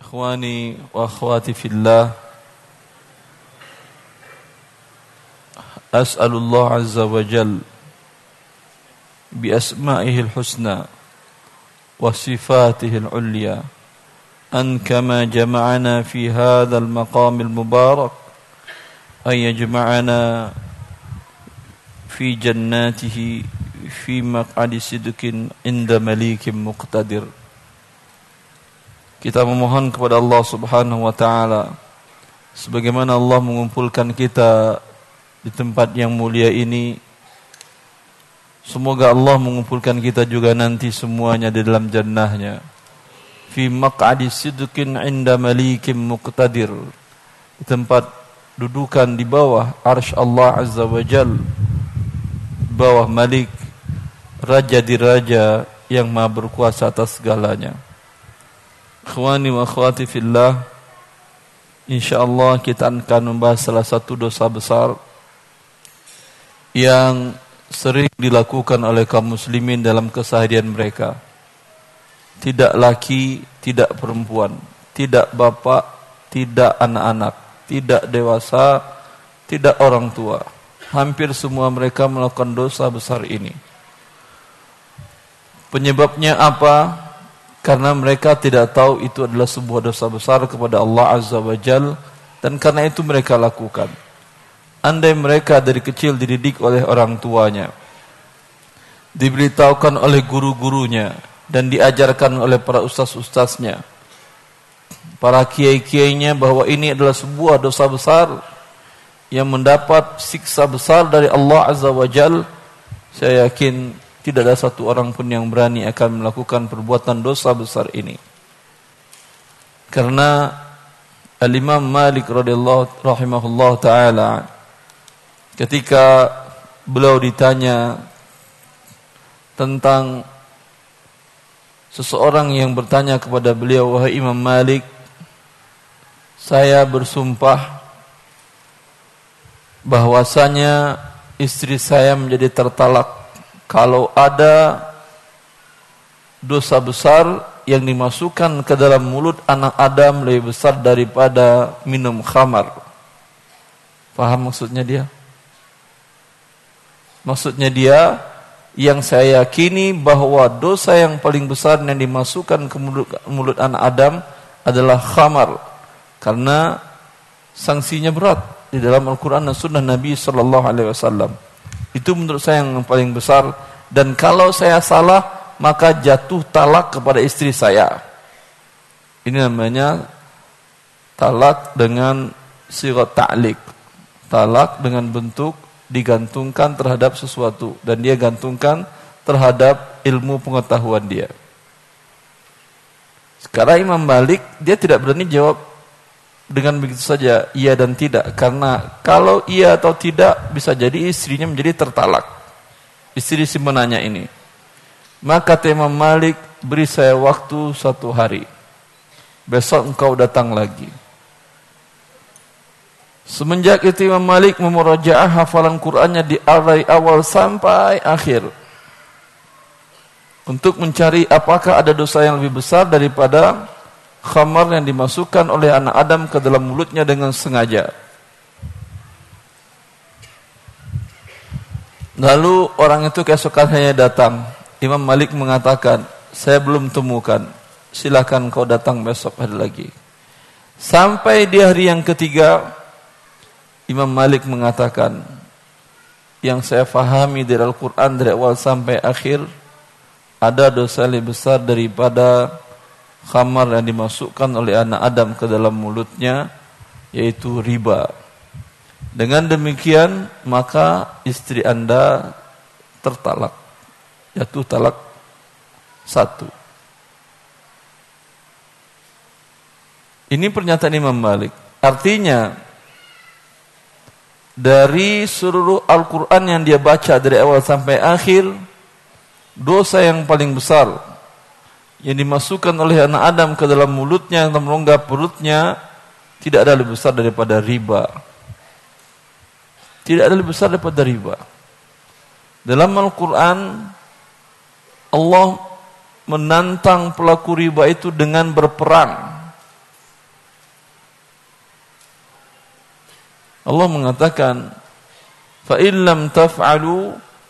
إخواني وأخواتي في الله أسأل الله عز وجل بأسمائه الحسنى وصفاته العليا أن كما جمعنا في هذا المقام المبارك أن يجمعنا في جناته في مقعد صدق عند مليك مقتدر. Kita memohon kepada Allah Subhanahu wa taala sebagaimana Allah mengumpulkan kita di tempat yang mulia ini. Semoga Allah mengumpulkan kita juga nanti semuanya di dalam jannahnya. Fi maq'adi sidqin 'inda malikim muqtadir. Di tempat dudukan di bawah arsy Allah azza wa jal. Bawah malik raja di raja yang maha berkuasa atas segalanya Ikhwani wa akhwati fillah InsyaAllah kita akan membahas salah satu dosa besar Yang sering dilakukan oleh kaum muslimin dalam keseharian mereka. Tidak laki, tidak perempuan Tidak bapak, tidak anak-anak Tidak dewasa, tidak orang tua. Hampir semua mereka melakukan dosa besar ini. Penyebabnya apa? Karena mereka tidak tahu itu adalah sebuah dosa besar kepada Allah Azza wa Jal dan karena itu mereka lakukan. Andai mereka dari kecil dididik oleh orang tuanya, diberitahukan oleh guru-gurunya dan diajarkan oleh para ustaz-ustaznya, para kiai-kiainya bahwa ini adalah sebuah dosa besar yang mendapat siksa besar dari Allah Azza wa Jal, saya yakin tidak ada satu orang pun yang berani akan melakukan perbuatan dosa besar ini. Karena Al-Imam Malik radhiyallahu rahimahullah taala ketika beliau ditanya tentang seseorang yang bertanya kepada beliau wahai Imam Malik saya bersumpah bahwasanya istri saya menjadi tertalak kalau ada dosa besar yang dimasukkan ke dalam mulut anak Adam lebih besar daripada minum khamar. Paham maksudnya dia? Maksudnya dia yang saya yakini bahwa dosa yang paling besar yang dimasukkan ke mulut, mulut anak Adam adalah khamar. Karena sanksinya berat di dalam Al-Quran dan Sunnah Nabi Sallallahu Alaihi Wasallam. Itu menurut saya yang paling besar dan kalau saya salah maka jatuh talak kepada istri saya. Ini namanya talak dengan sirat ta'lik. Talak dengan bentuk digantungkan terhadap sesuatu dan dia gantungkan terhadap ilmu pengetahuan dia. Sekarang Imam Malik dia tidak berani jawab dengan begitu saja iya dan tidak. Karena kalau iya atau tidak bisa jadi istrinya menjadi tertalak. Istri si menanya ini maka tema Malik beri saya waktu satu hari. Besok engkau datang lagi. Semenjak itu Imam Malik memurajaah hafalan Qur'annya di dari awal sampai akhir. Untuk mencari apakah ada dosa yang lebih besar daripada khamar yang dimasukkan oleh anak Adam ke dalam mulutnya dengan sengaja. Lalu orang itu keesokannya datang. Imam Malik mengatakan, saya belum temukan. Silakan kau datang besok hari lagi. Sampai di hari yang ketiga, Imam Malik mengatakan, yang saya fahami dari Al-Quran dari awal sampai akhir, ada dosa lebih besar daripada khamar yang dimasukkan oleh anak Adam ke dalam mulutnya yaitu riba. Dengan demikian maka istri Anda tertalak. Jatuh talak satu. Ini pernyataan Imam Malik. Artinya dari seluruh Al-Quran yang dia baca dari awal sampai akhir dosa yang paling besar yang dimasukkan oleh anak Adam ke dalam mulutnya, yang merongga perutnya, tidak ada lebih besar daripada riba. Tidak ada lebih besar daripada riba. Dalam Al-Quran, Allah menantang pelaku riba itu dengan berperang. Allah mengatakan, فَإِلَّمْ تَفْعَلُوا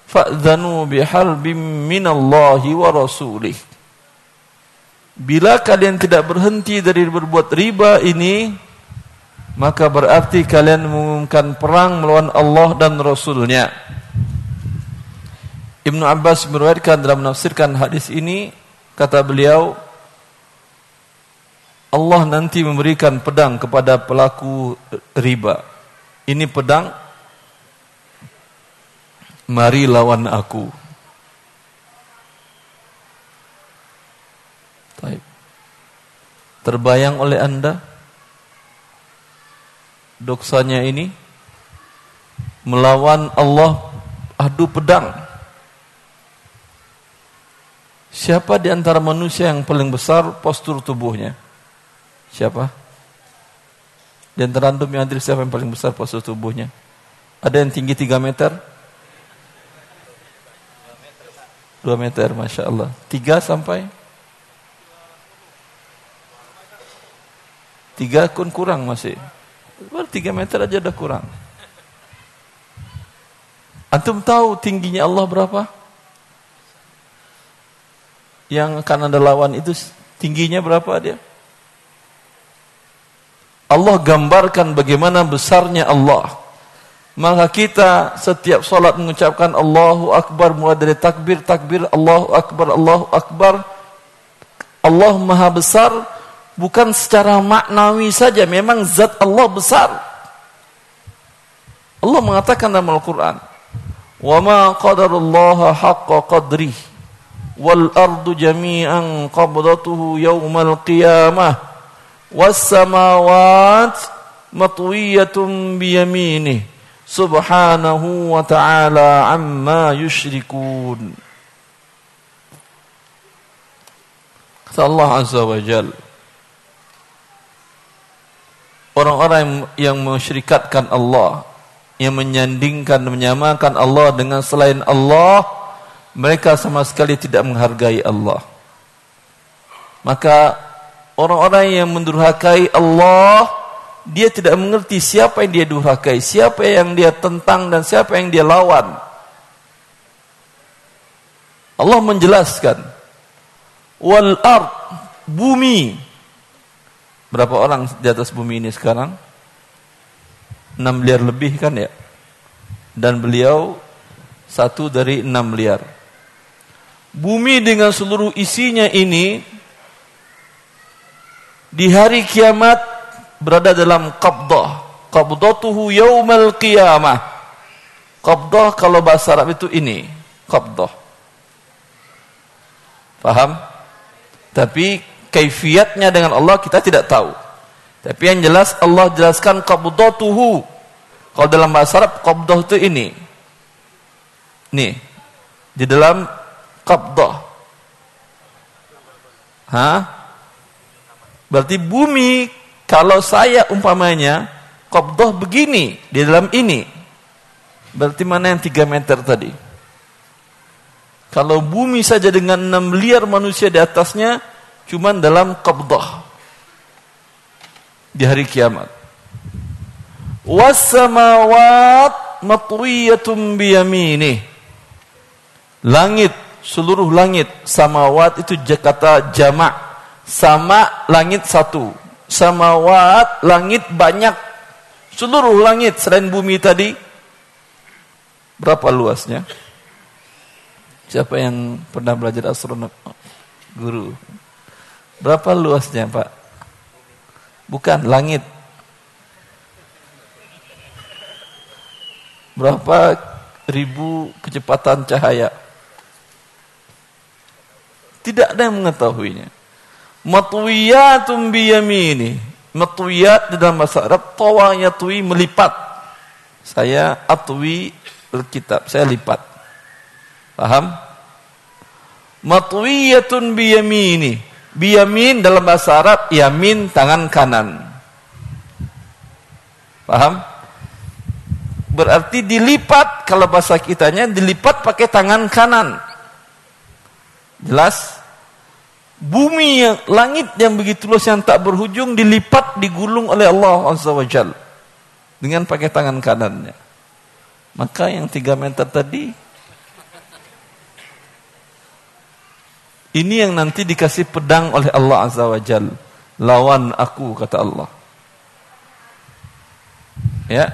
فَأْذَنُوا بِحَرْبٍ مِّنَ اللَّهِ وَرَسُولِهِ Bila kalian tidak berhenti dari berbuat riba ini, maka berarti kalian mengumumkan perang melawan Allah dan Rasulnya. Ibnu Abbas meriwayatkan dalam menafsirkan hadis ini, kata beliau, Allah nanti memberikan pedang kepada pelaku riba. Ini pedang, mari lawan aku. Terbayang oleh anda doksanya ini melawan Allah adu pedang. Siapa di antara manusia yang paling besar postur tubuhnya? Siapa? Di antara antum yang hadir siapa yang paling besar postur tubuhnya? Ada yang tinggi 3 meter? 2 meter, Masya Allah. 3 sampai? 3 pun kurang masih. Baru 3 meter aja udah kurang. Antum tahu tingginya Allah berapa? Yang akan anda lawan itu tingginya berapa dia? Allah gambarkan bagaimana besarnya Allah. Maka kita setiap solat mengucapkan Allahu Akbar mulai dari takbir, takbir, Allahu Akbar, Allahu Akbar. Allah maha besar bukan secara maknawi saja memang zat Allah besar. Allah mengatakan dalam Al-Qur'an wa ma qadarullaha haqqa qadrih wal ardu jami'an qabdatuhu yawmal qiyamah was samawat biyaminih subhanahu wa ta'ala amma yushrikun. Kata Allah azza wa jalla orang-orang yang mensyirikatkan Allah yang menyandingkan menyamakan Allah dengan selain Allah mereka sama sekali tidak menghargai Allah maka orang-orang yang mendurhakai Allah dia tidak mengerti siapa yang dia durhakai, siapa yang dia tentang dan siapa yang dia lawan. Allah menjelaskan wal ard bumi berapa orang di atas bumi ini sekarang 6 miliar lebih kan ya dan beliau satu dari 6 miliar bumi dengan seluruh isinya ini di hari kiamat berada dalam qabdah. Qabdatuhu yaumal qiyamah. Qabdah kalau bahasa Arab itu ini, qabdah. Paham? Tapi kaifiatnya dengan Allah kita tidak tahu. Tapi yang jelas Allah jelaskan qabdatuhu. Kalau dalam bahasa Arab qabdah itu ini. Nih. Di dalam qabdah. Hah? Berarti bumi kalau saya umpamanya qabdah begini di dalam ini. Berarti mana yang 3 meter tadi? Kalau bumi saja dengan 6 miliar manusia di atasnya cuman dalam qabdah di hari kiamat. Was-samawat matwiyatun biyaminih. Langit, seluruh langit, samawat itu kata jamak sama langit satu. Samawat, langit banyak. Seluruh langit selain bumi tadi. Berapa luasnya? Siapa yang pernah belajar astronom? Guru. Berapa luasnya Pak? Bukan, langit. Berapa ribu kecepatan cahaya? Tidak ada yang mengetahuinya matwiyatun biyamini matwiyat di dalam bahasa Arab tawa melipat saya atwi kitab saya lipat paham matwiyatun biyamini biyamin dalam bahasa Arab yamin tangan kanan. Paham? Berarti dilipat kalau bahasa kitanya dilipat pakai tangan kanan. Jelas? Bumi yang langit yang begitu luas yang tak berhujung dilipat digulung oleh Allah Azza wa dengan pakai tangan kanannya. Maka yang tiga meter tadi ini yang nanti dikasih pedang oleh Allah Azza wa Jal. Lawan aku kata Allah. Ya.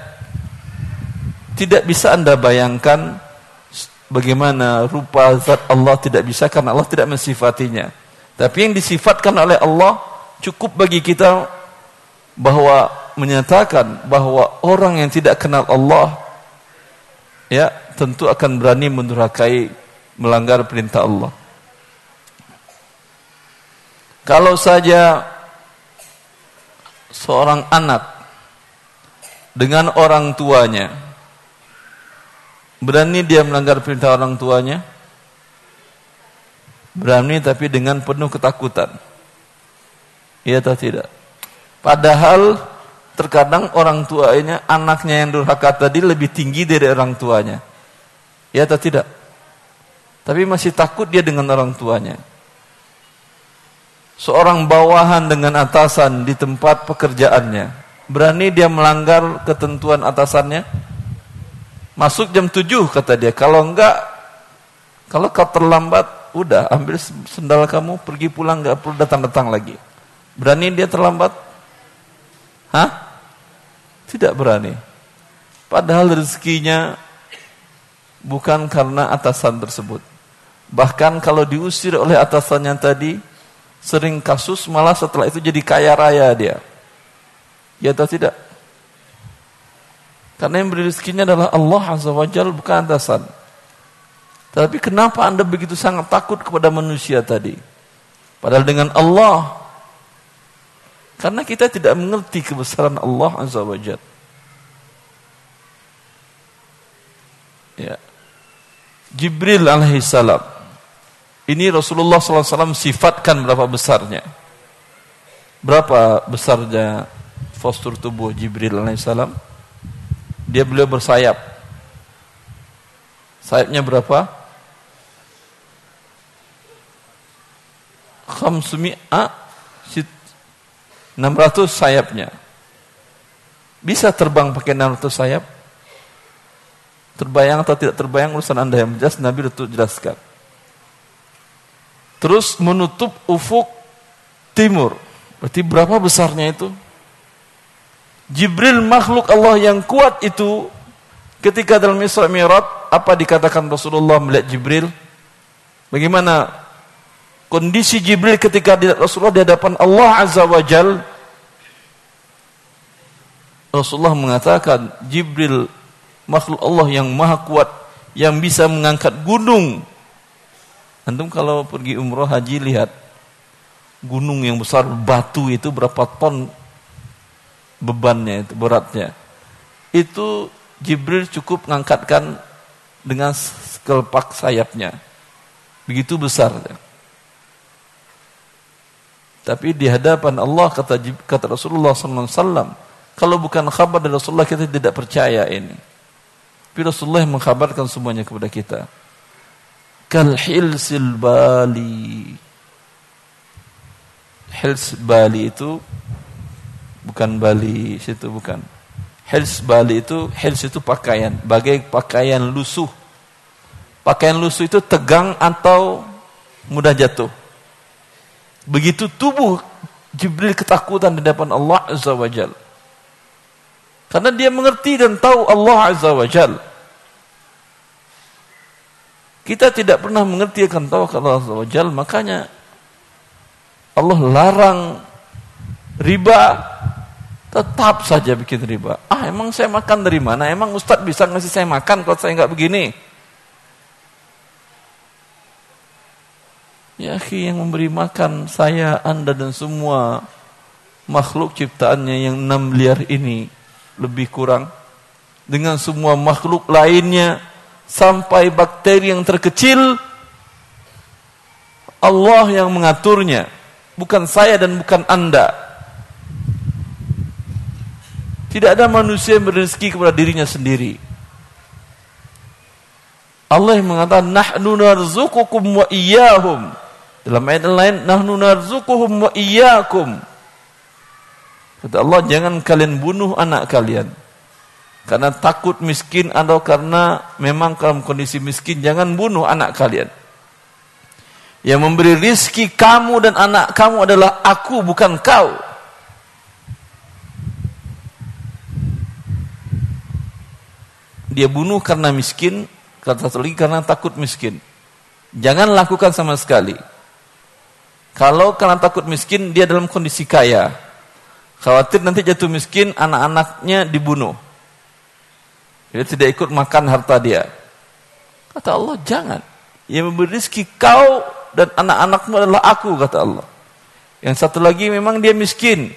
Tidak bisa Anda bayangkan bagaimana rupa zat Allah tidak bisa karena Allah tidak mensifatinya. Tapi yang disifatkan oleh Allah cukup bagi kita bahwa menyatakan bahwa orang yang tidak kenal Allah ya tentu akan berani mendurhakai melanggar perintah Allah. Kalau saja seorang anak dengan orang tuanya berani dia melanggar perintah orang tuanya berani tapi dengan penuh ketakutan. Iya atau tidak? Padahal terkadang orang tuanya, anaknya yang durhaka tadi lebih tinggi dari orang tuanya. Ya atau tidak? Tapi masih takut dia dengan orang tuanya. Seorang bawahan dengan atasan di tempat pekerjaannya. Berani dia melanggar ketentuan atasannya? Masuk jam 7 kata dia. Kalau enggak, kalau kau terlambat, udah ambil sendal kamu, pergi pulang, enggak perlu datang-datang lagi. Berani dia terlambat? Hah? Tidak berani. Padahal rezekinya bukan karena atasan tersebut. Bahkan kalau diusir oleh atasannya tadi, sering kasus malah setelah itu jadi kaya raya dia. Ya atau tidak? Karena yang beri rezekinya adalah Allah Azza wa Jal, bukan atasan. Tapi kenapa anda begitu sangat takut kepada manusia tadi? Padahal dengan Allah karena kita tidak mengerti kebesaran Allah Azza wa Jal. Ya. Jibril alaihissalam. Ini Rasulullah SAW sifatkan berapa besarnya. Berapa besarnya postur tubuh Jibril alaihissalam? Dia beliau bersayap. Sayapnya berapa? Khamsumi'a 600 sayapnya. Bisa terbang pakai 600 sayap? Terbayang atau tidak terbayang urusan anda yang jelas Nabi itu jelaskan. Terus menutup ufuk timur. Berarti berapa besarnya itu? Jibril makhluk Allah yang kuat itu ketika dalam Isra Mi'raj apa dikatakan Rasulullah melihat Jibril? Bagaimana kondisi Jibril ketika Rasulullah di hadapan Allah Azza wa Jal Rasulullah mengatakan Jibril makhluk Allah yang maha kuat yang bisa mengangkat gunung antum kalau pergi umroh haji lihat gunung yang besar batu itu berapa ton bebannya itu beratnya itu Jibril cukup mengangkatkan dengan sekelepak sayapnya begitu besar tapi di hadapan Allah kata kata Rasulullah SAW, kalau bukan kabar dari Rasulullah kita tidak percaya ini. Tapi Rasulullah mengkabarkan semuanya kepada kita. Kal hilsil bali. Hils Bali itu bukan Bali situ bukan. Hils Bali itu hils itu pakaian, bagai pakaian lusuh. Pakaian lusuh itu tegang atau mudah jatuh. Begitu tubuh Jibril ketakutan di depan Allah Azza wa Jal. Karena dia mengerti dan tahu Allah Azza wa Jal. Kita tidak pernah mengerti akan tahu kalau Allah Azza. Makanya Allah larang riba tetap saja bikin riba. Ah emang saya makan dari mana? Emang Ustadz bisa ngasih saya makan kalau saya nggak begini? Ya yang memberi makan saya, anda dan semua makhluk ciptaannya yang enam miliar ini lebih kurang. Dengan semua makhluk lainnya sampai bakteri yang terkecil Allah yang mengaturnya bukan saya dan bukan anda tidak ada manusia yang berrezeki kepada dirinya sendiri Allah yang mengatakan nahnu narzuqukum wa iyyahum dalam ayat lain, nahnu narzukuhum wa iyyakum. Kata Allah, jangan kalian bunuh anak kalian. Karena takut miskin atau karena memang dalam kondisi miskin jangan bunuh anak kalian. Yang memberi rizki kamu dan anak kamu adalah aku bukan kau. Dia bunuh karena miskin, kata satu lagi karena takut miskin. Jangan lakukan sama sekali. Kalau karena takut miskin, dia dalam kondisi kaya. Khawatir nanti jatuh miskin, anak-anaknya dibunuh. Dia tidak ikut makan harta dia. Kata Allah, jangan. Yang memberi rezeki kau dan anak-anakmu adalah aku, kata Allah. Yang satu lagi memang dia miskin.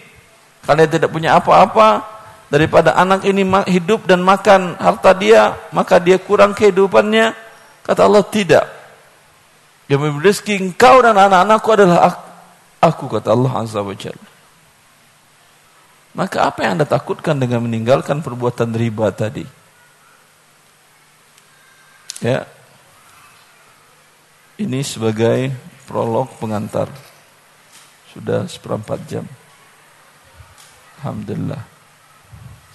Karena dia tidak punya apa-apa, daripada anak ini hidup dan makan harta dia, maka dia kurang kehidupannya. Kata Allah, tidak. Yang memberi rezeki engkau dan anak-anakku adalah aku, kata Allah Azza wa Jalla. Maka apa yang anda takutkan dengan meninggalkan perbuatan riba tadi? Ya, ini sebagai prolog pengantar. Sudah seperempat jam. Alhamdulillah.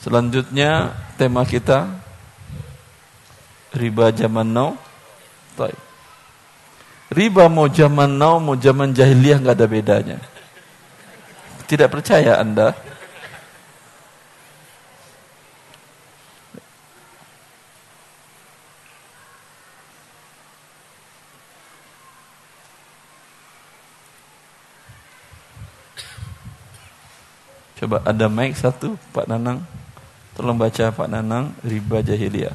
Selanjutnya tema kita riba zaman now. Taib. Riba mau zaman now, mau zaman jahiliyah nggak ada bedanya. Tidak percaya Anda? Coba ada mic satu Pak Nanang. Tolong baca Pak Nanang riba jahiliyah.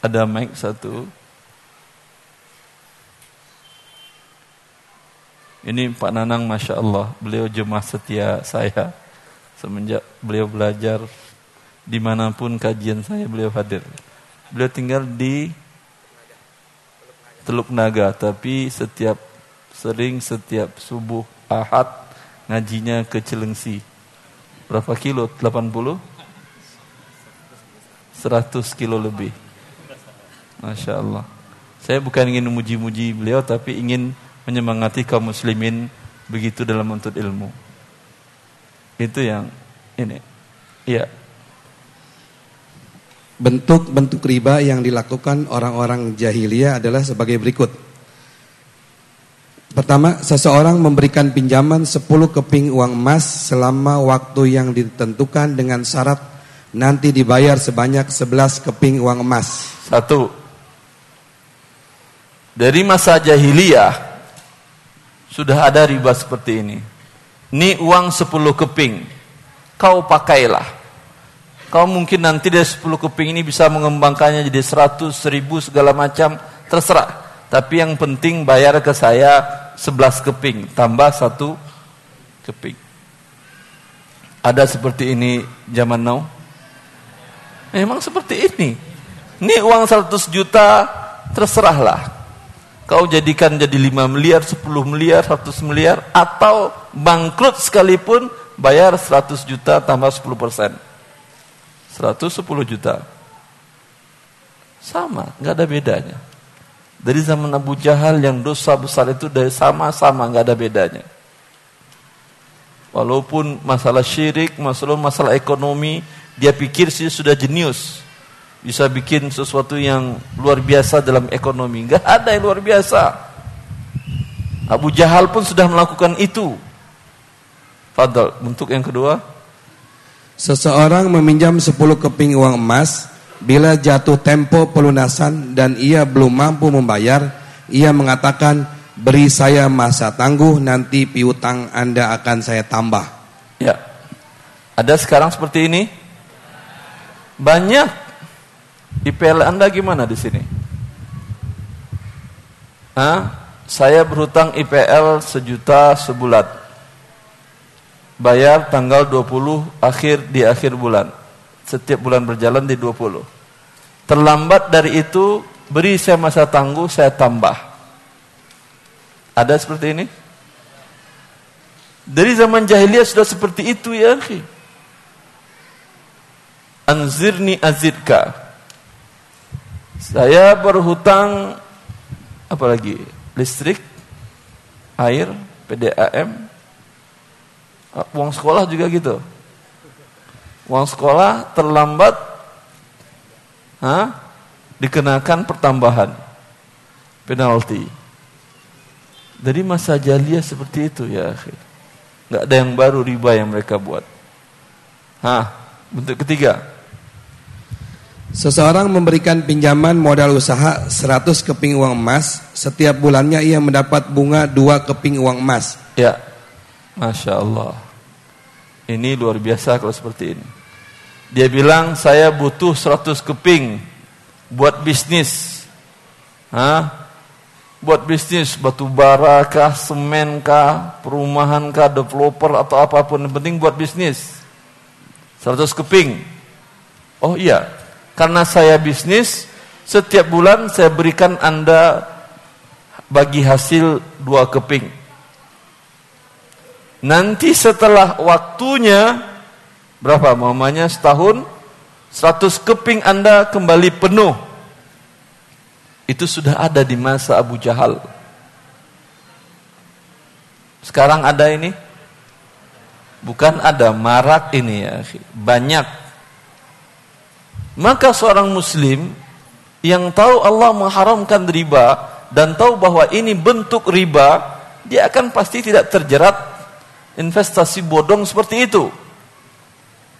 Ada mic satu. Ini Pak Nanang Masya Allah. Beliau jemaah setia saya. Semenjak beliau belajar Di mana pun kajian saya beliau hadir. Beliau tinggal di Teluk Naga Tapi setiap Sering setiap subuh Ahad Ngajinya ke Cilengsi. Berapa kilo? 80? 100 kilo lebih. Masya Allah. Saya bukan ingin memuji-muji beliau Tapi ingin menyemangati kaum muslimin begitu dalam menuntut ilmu. Itu yang ini. Iya. Bentuk-bentuk riba yang dilakukan orang-orang jahiliyah adalah sebagai berikut. Pertama, seseorang memberikan pinjaman 10 keping uang emas selama waktu yang ditentukan dengan syarat nanti dibayar sebanyak 11 keping uang emas. Satu. Dari masa jahiliyah sudah ada riba seperti ini. Ini uang 10 keping. Kau pakailah. Kau mungkin nanti dari 10 keping ini bisa mengembangkannya jadi 100, 1000 segala macam, terserah. Tapi yang penting bayar ke saya 11 keping tambah satu keping. Ada seperti ini zaman now? Memang seperti ini. Ini uang 100 juta terserahlah. Kau jadikan jadi 5 miliar, 10 miliar, 100 miliar atau bangkrut sekalipun bayar 100 juta tambah 10 persen. 110 juta. Sama, nggak ada bedanya. Dari zaman Abu Jahal yang dosa besar itu dari sama-sama nggak ada bedanya. Walaupun masalah syirik, masalah masalah ekonomi, dia pikir sih sudah jenius bisa bikin sesuatu yang luar biasa dalam ekonomi. Enggak ada yang luar biasa. Abu Jahal pun sudah melakukan itu. Fadal, bentuk yang kedua. Seseorang meminjam 10 keping uang emas, bila jatuh tempo pelunasan dan ia belum mampu membayar, ia mengatakan, beri saya masa tangguh, nanti piutang Anda akan saya tambah. Ya, ada sekarang seperti ini? Banyak IPL Anda gimana di sini? Hah? Saya berhutang IPL sejuta sebulan. Bayar tanggal 20 akhir di akhir bulan. Setiap bulan berjalan di 20. Terlambat dari itu, beri saya masa tangguh, saya tambah. Ada seperti ini? Dari zaman jahiliyah sudah seperti itu ya akhi. Anzirni azidka. Saya berhutang apa lagi? Listrik, air, PDAM, uang sekolah juga gitu. Uang sekolah terlambat, ha? dikenakan pertambahan penalti. Dari masa jahiliyah seperti itu ya, nggak ada yang baru riba yang mereka buat. Hah, bentuk ketiga. Seseorang memberikan pinjaman modal usaha 100 keping uang emas, setiap bulannya ia mendapat bunga 2 keping uang emas. Ya. Masya Allah. Ini luar biasa kalau seperti ini. Dia bilang saya butuh 100 keping buat bisnis. Hah? Buat bisnis batu bara kah, semen kah, perumahan kah, developer atau apa pun yang penting buat bisnis. 100 keping. Oh iya, karena saya bisnis, setiap bulan saya berikan Anda bagi hasil dua keping. Nanti setelah waktunya, berapa mamanya setahun, 100 keping Anda kembali penuh. Itu sudah ada di masa Abu Jahal. Sekarang ada ini? Bukan ada, marak ini ya. Banyak maka seorang muslim yang tahu Allah mengharamkan riba dan tahu bahwa ini bentuk riba, dia akan pasti tidak terjerat investasi bodong seperti itu.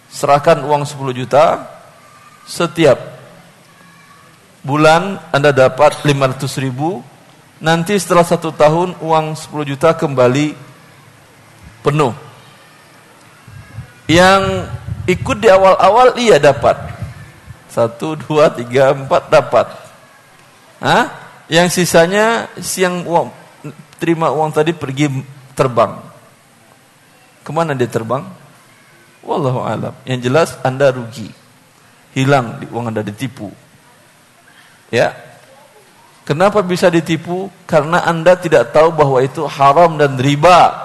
Serahkan uang 10 juta setiap bulan Anda dapat 500 ribu, nanti setelah satu tahun uang 10 juta kembali penuh. Yang ikut di awal-awal iya dapat, satu, dua, tiga, empat dapat. Hah? Yang sisanya siang uang terima uang tadi pergi terbang. Ke mana dia terbang? Wallahu alam. Yang jelas Anda rugi. Hilang uang Anda ditipu. Ya. Kenapa bisa ditipu? Karena Anda tidak tahu bahwa itu haram dan riba.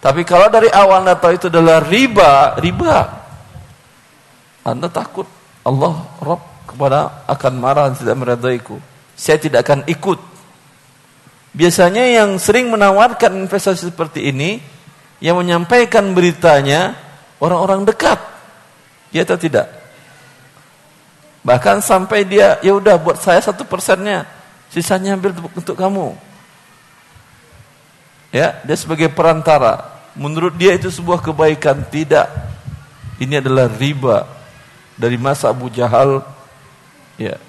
Tapi kalau dari awal Anda tahu itu adalah riba, riba. Anda takut Allah Rabb kepada akan marah dan tidak meredaiku. Saya tidak akan ikut. Biasanya yang sering menawarkan investasi seperti ini, yang menyampaikan beritanya orang-orang dekat. Ya atau tidak? Bahkan sampai dia, ya udah buat saya satu persennya, sisanya ambil untuk kamu. Ya, dia sebagai perantara. Menurut dia itu sebuah kebaikan, tidak. Ini adalah riba dari masa Abu Jahal. Ya.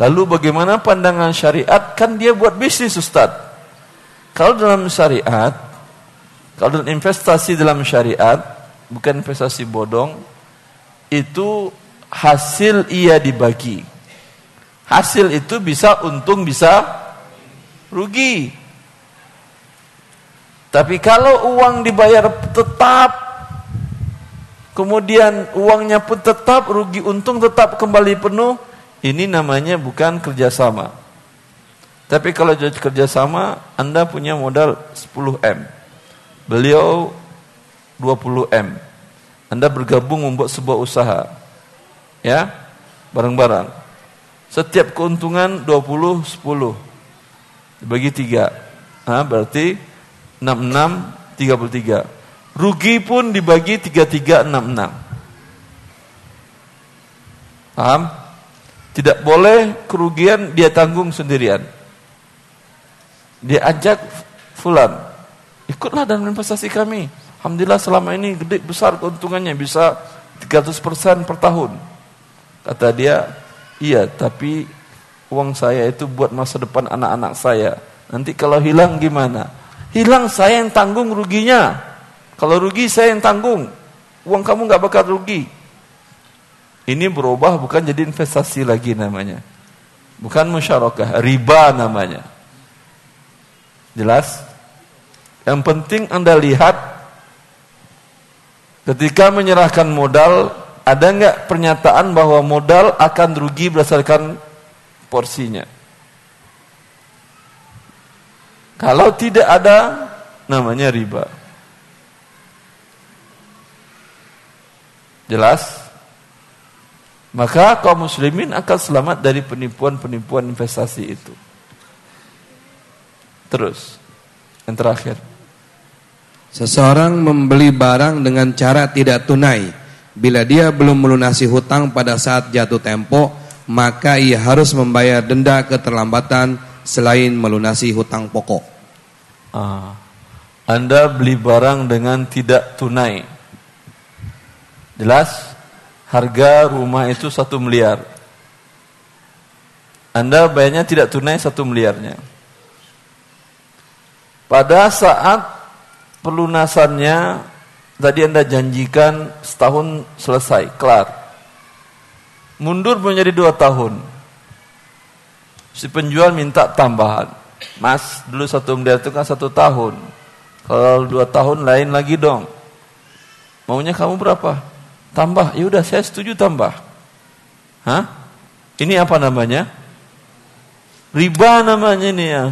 Lalu bagaimana pandangan syariat? Kan dia buat bisnis Ustaz. Kalau dalam syariat kalau dalam investasi dalam syariat bukan investasi bodong itu hasil ia dibagi. Hasil itu bisa untung bisa rugi. Tapi kalau uang dibayar tetap kemudian uangnya pun tetap rugi untung tetap kembali penuh, ini namanya bukan kerjasama. Tapi kalau jadi kerjasama, Anda punya modal 10M, beliau 20M. Anda bergabung membuat sebuah usaha, ya, bareng-bareng. Setiap keuntungan 20, 10, dibagi 3, nah, berarti 66, 33. Rugi pun dibagi 3366. Paham? Tidak boleh kerugian dia tanggung sendirian. Dia ajak fulan, ikutlah dalam investasi kami. Alhamdulillah selama ini gede besar keuntungannya bisa 300% per tahun. Kata dia, iya tapi uang saya itu buat masa depan anak-anak saya. Nanti kalau hilang gimana? Hilang saya yang tanggung ruginya. Kalau rugi saya yang tanggung. Uang kamu nggak bakal rugi. Ini berubah bukan jadi investasi lagi namanya. Bukan musyarakah, riba namanya. Jelas? Yang penting Anda lihat ketika menyerahkan modal ada nggak pernyataan bahwa modal akan rugi berdasarkan porsinya? Kalau tidak ada namanya riba. Jelas? Maka kaum muslimin akan selamat dari penipuan-penipuan investasi itu. Terus, yang terakhir. Seseorang membeli barang dengan cara tidak tunai. Bila dia belum melunasi hutang pada saat jatuh tempo, maka ia harus membayar denda keterlambatan selain melunasi hutang pokok. Ah. Anda beli barang dengan tidak tunai. Jelas? Harga rumah itu satu miliar. Anda bayarnya tidak tunai satu miliarnya. Pada saat pelunasannya tadi Anda janjikan setahun selesai, kelar. Mundur menjadi dua tahun. Si penjual minta tambahan. Mas, dulu satu miliar itu kan satu tahun. Kalau dua tahun lain lagi dong. Maunya kamu berapa? Tambah. Ya udah saya setuju tambah. Hah? Ini apa namanya? Riba namanya ini ya.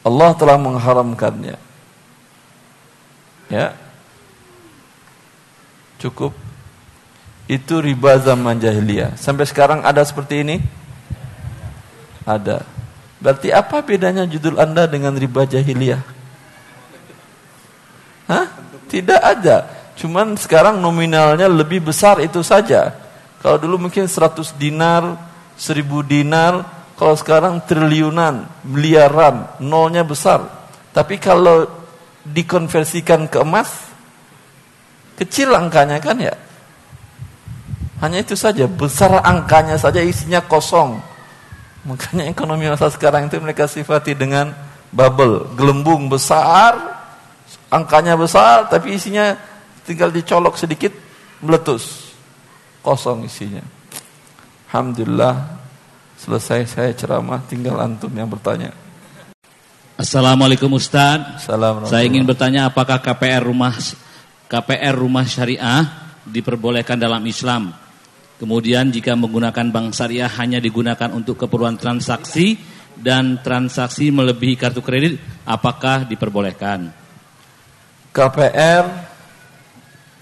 Allah telah mengharamkannya. Ya. Cukup. Itu riba zaman jahiliyah. Sampai sekarang ada seperti ini? Ada. Berarti apa bedanya judul Anda dengan riba jahiliyah? Hah? Tidak ada. Cuman sekarang nominalnya lebih besar itu saja. Kalau dulu mungkin 100 dinar, 1000 dinar, kalau sekarang triliunan, miliaran, nolnya besar. Tapi kalau dikonversikan ke emas, kecil angkanya kan ya. Hanya itu saja, besar angkanya saja isinya kosong. Makanya ekonomi masa sekarang itu mereka sifati dengan bubble, gelembung besar, angkanya besar, tapi isinya tinggal dicolok sedikit, meletus. Kosong isinya. Alhamdulillah Selesai saya ceramah, tinggal antum yang bertanya. Assalamualaikum Ustaz. Saya ingin bertanya apakah KPR rumah KPR rumah syariah diperbolehkan dalam Islam? Kemudian jika menggunakan bank syariah hanya digunakan untuk keperluan transaksi dan transaksi melebihi kartu kredit, apakah diperbolehkan? KPR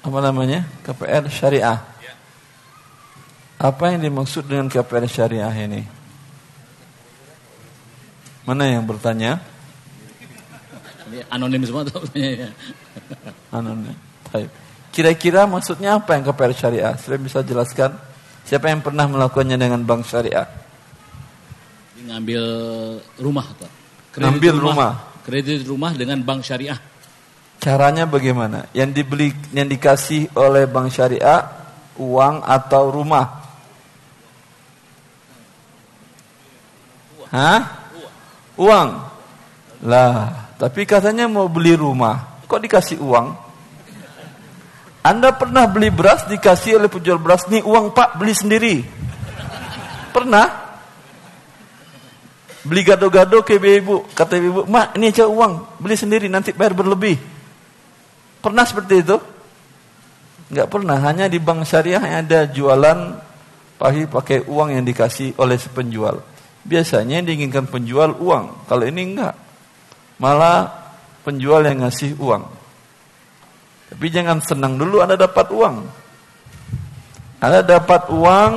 apa namanya? KPR syariah. Apa yang dimaksud dengan KPR syariah ini? Mana yang bertanya? Anonim semua tuh ya. Anonim. Kira-kira maksudnya apa yang KPR syariah? Saya bisa jelaskan? Siapa yang pernah melakukannya dengan bank syariah? Ngambil rumah atau Ngambil rumah, rumah. Kredit rumah dengan bank syariah. Caranya bagaimana? Yang dibeli yang dikasih oleh bank syariah uang atau rumah? Hah? Uang. Lah, tapi katanya mau beli rumah. Kok dikasih uang? Anda pernah beli beras dikasih oleh penjual beras, nih uang pak beli sendiri. Pernah? Beli gado-gado ke ibu, kata ibu, mak ini aja uang, beli sendiri nanti bayar berlebih. Pernah seperti itu? Enggak pernah, hanya di bank syariah yang ada jualan pahi pakai uang yang dikasih oleh penjual. Biasanya yang diinginkan penjual uang. Kalau ini enggak. Malah penjual yang ngasih uang. Tapi jangan senang dulu Anda dapat uang. Anda dapat uang,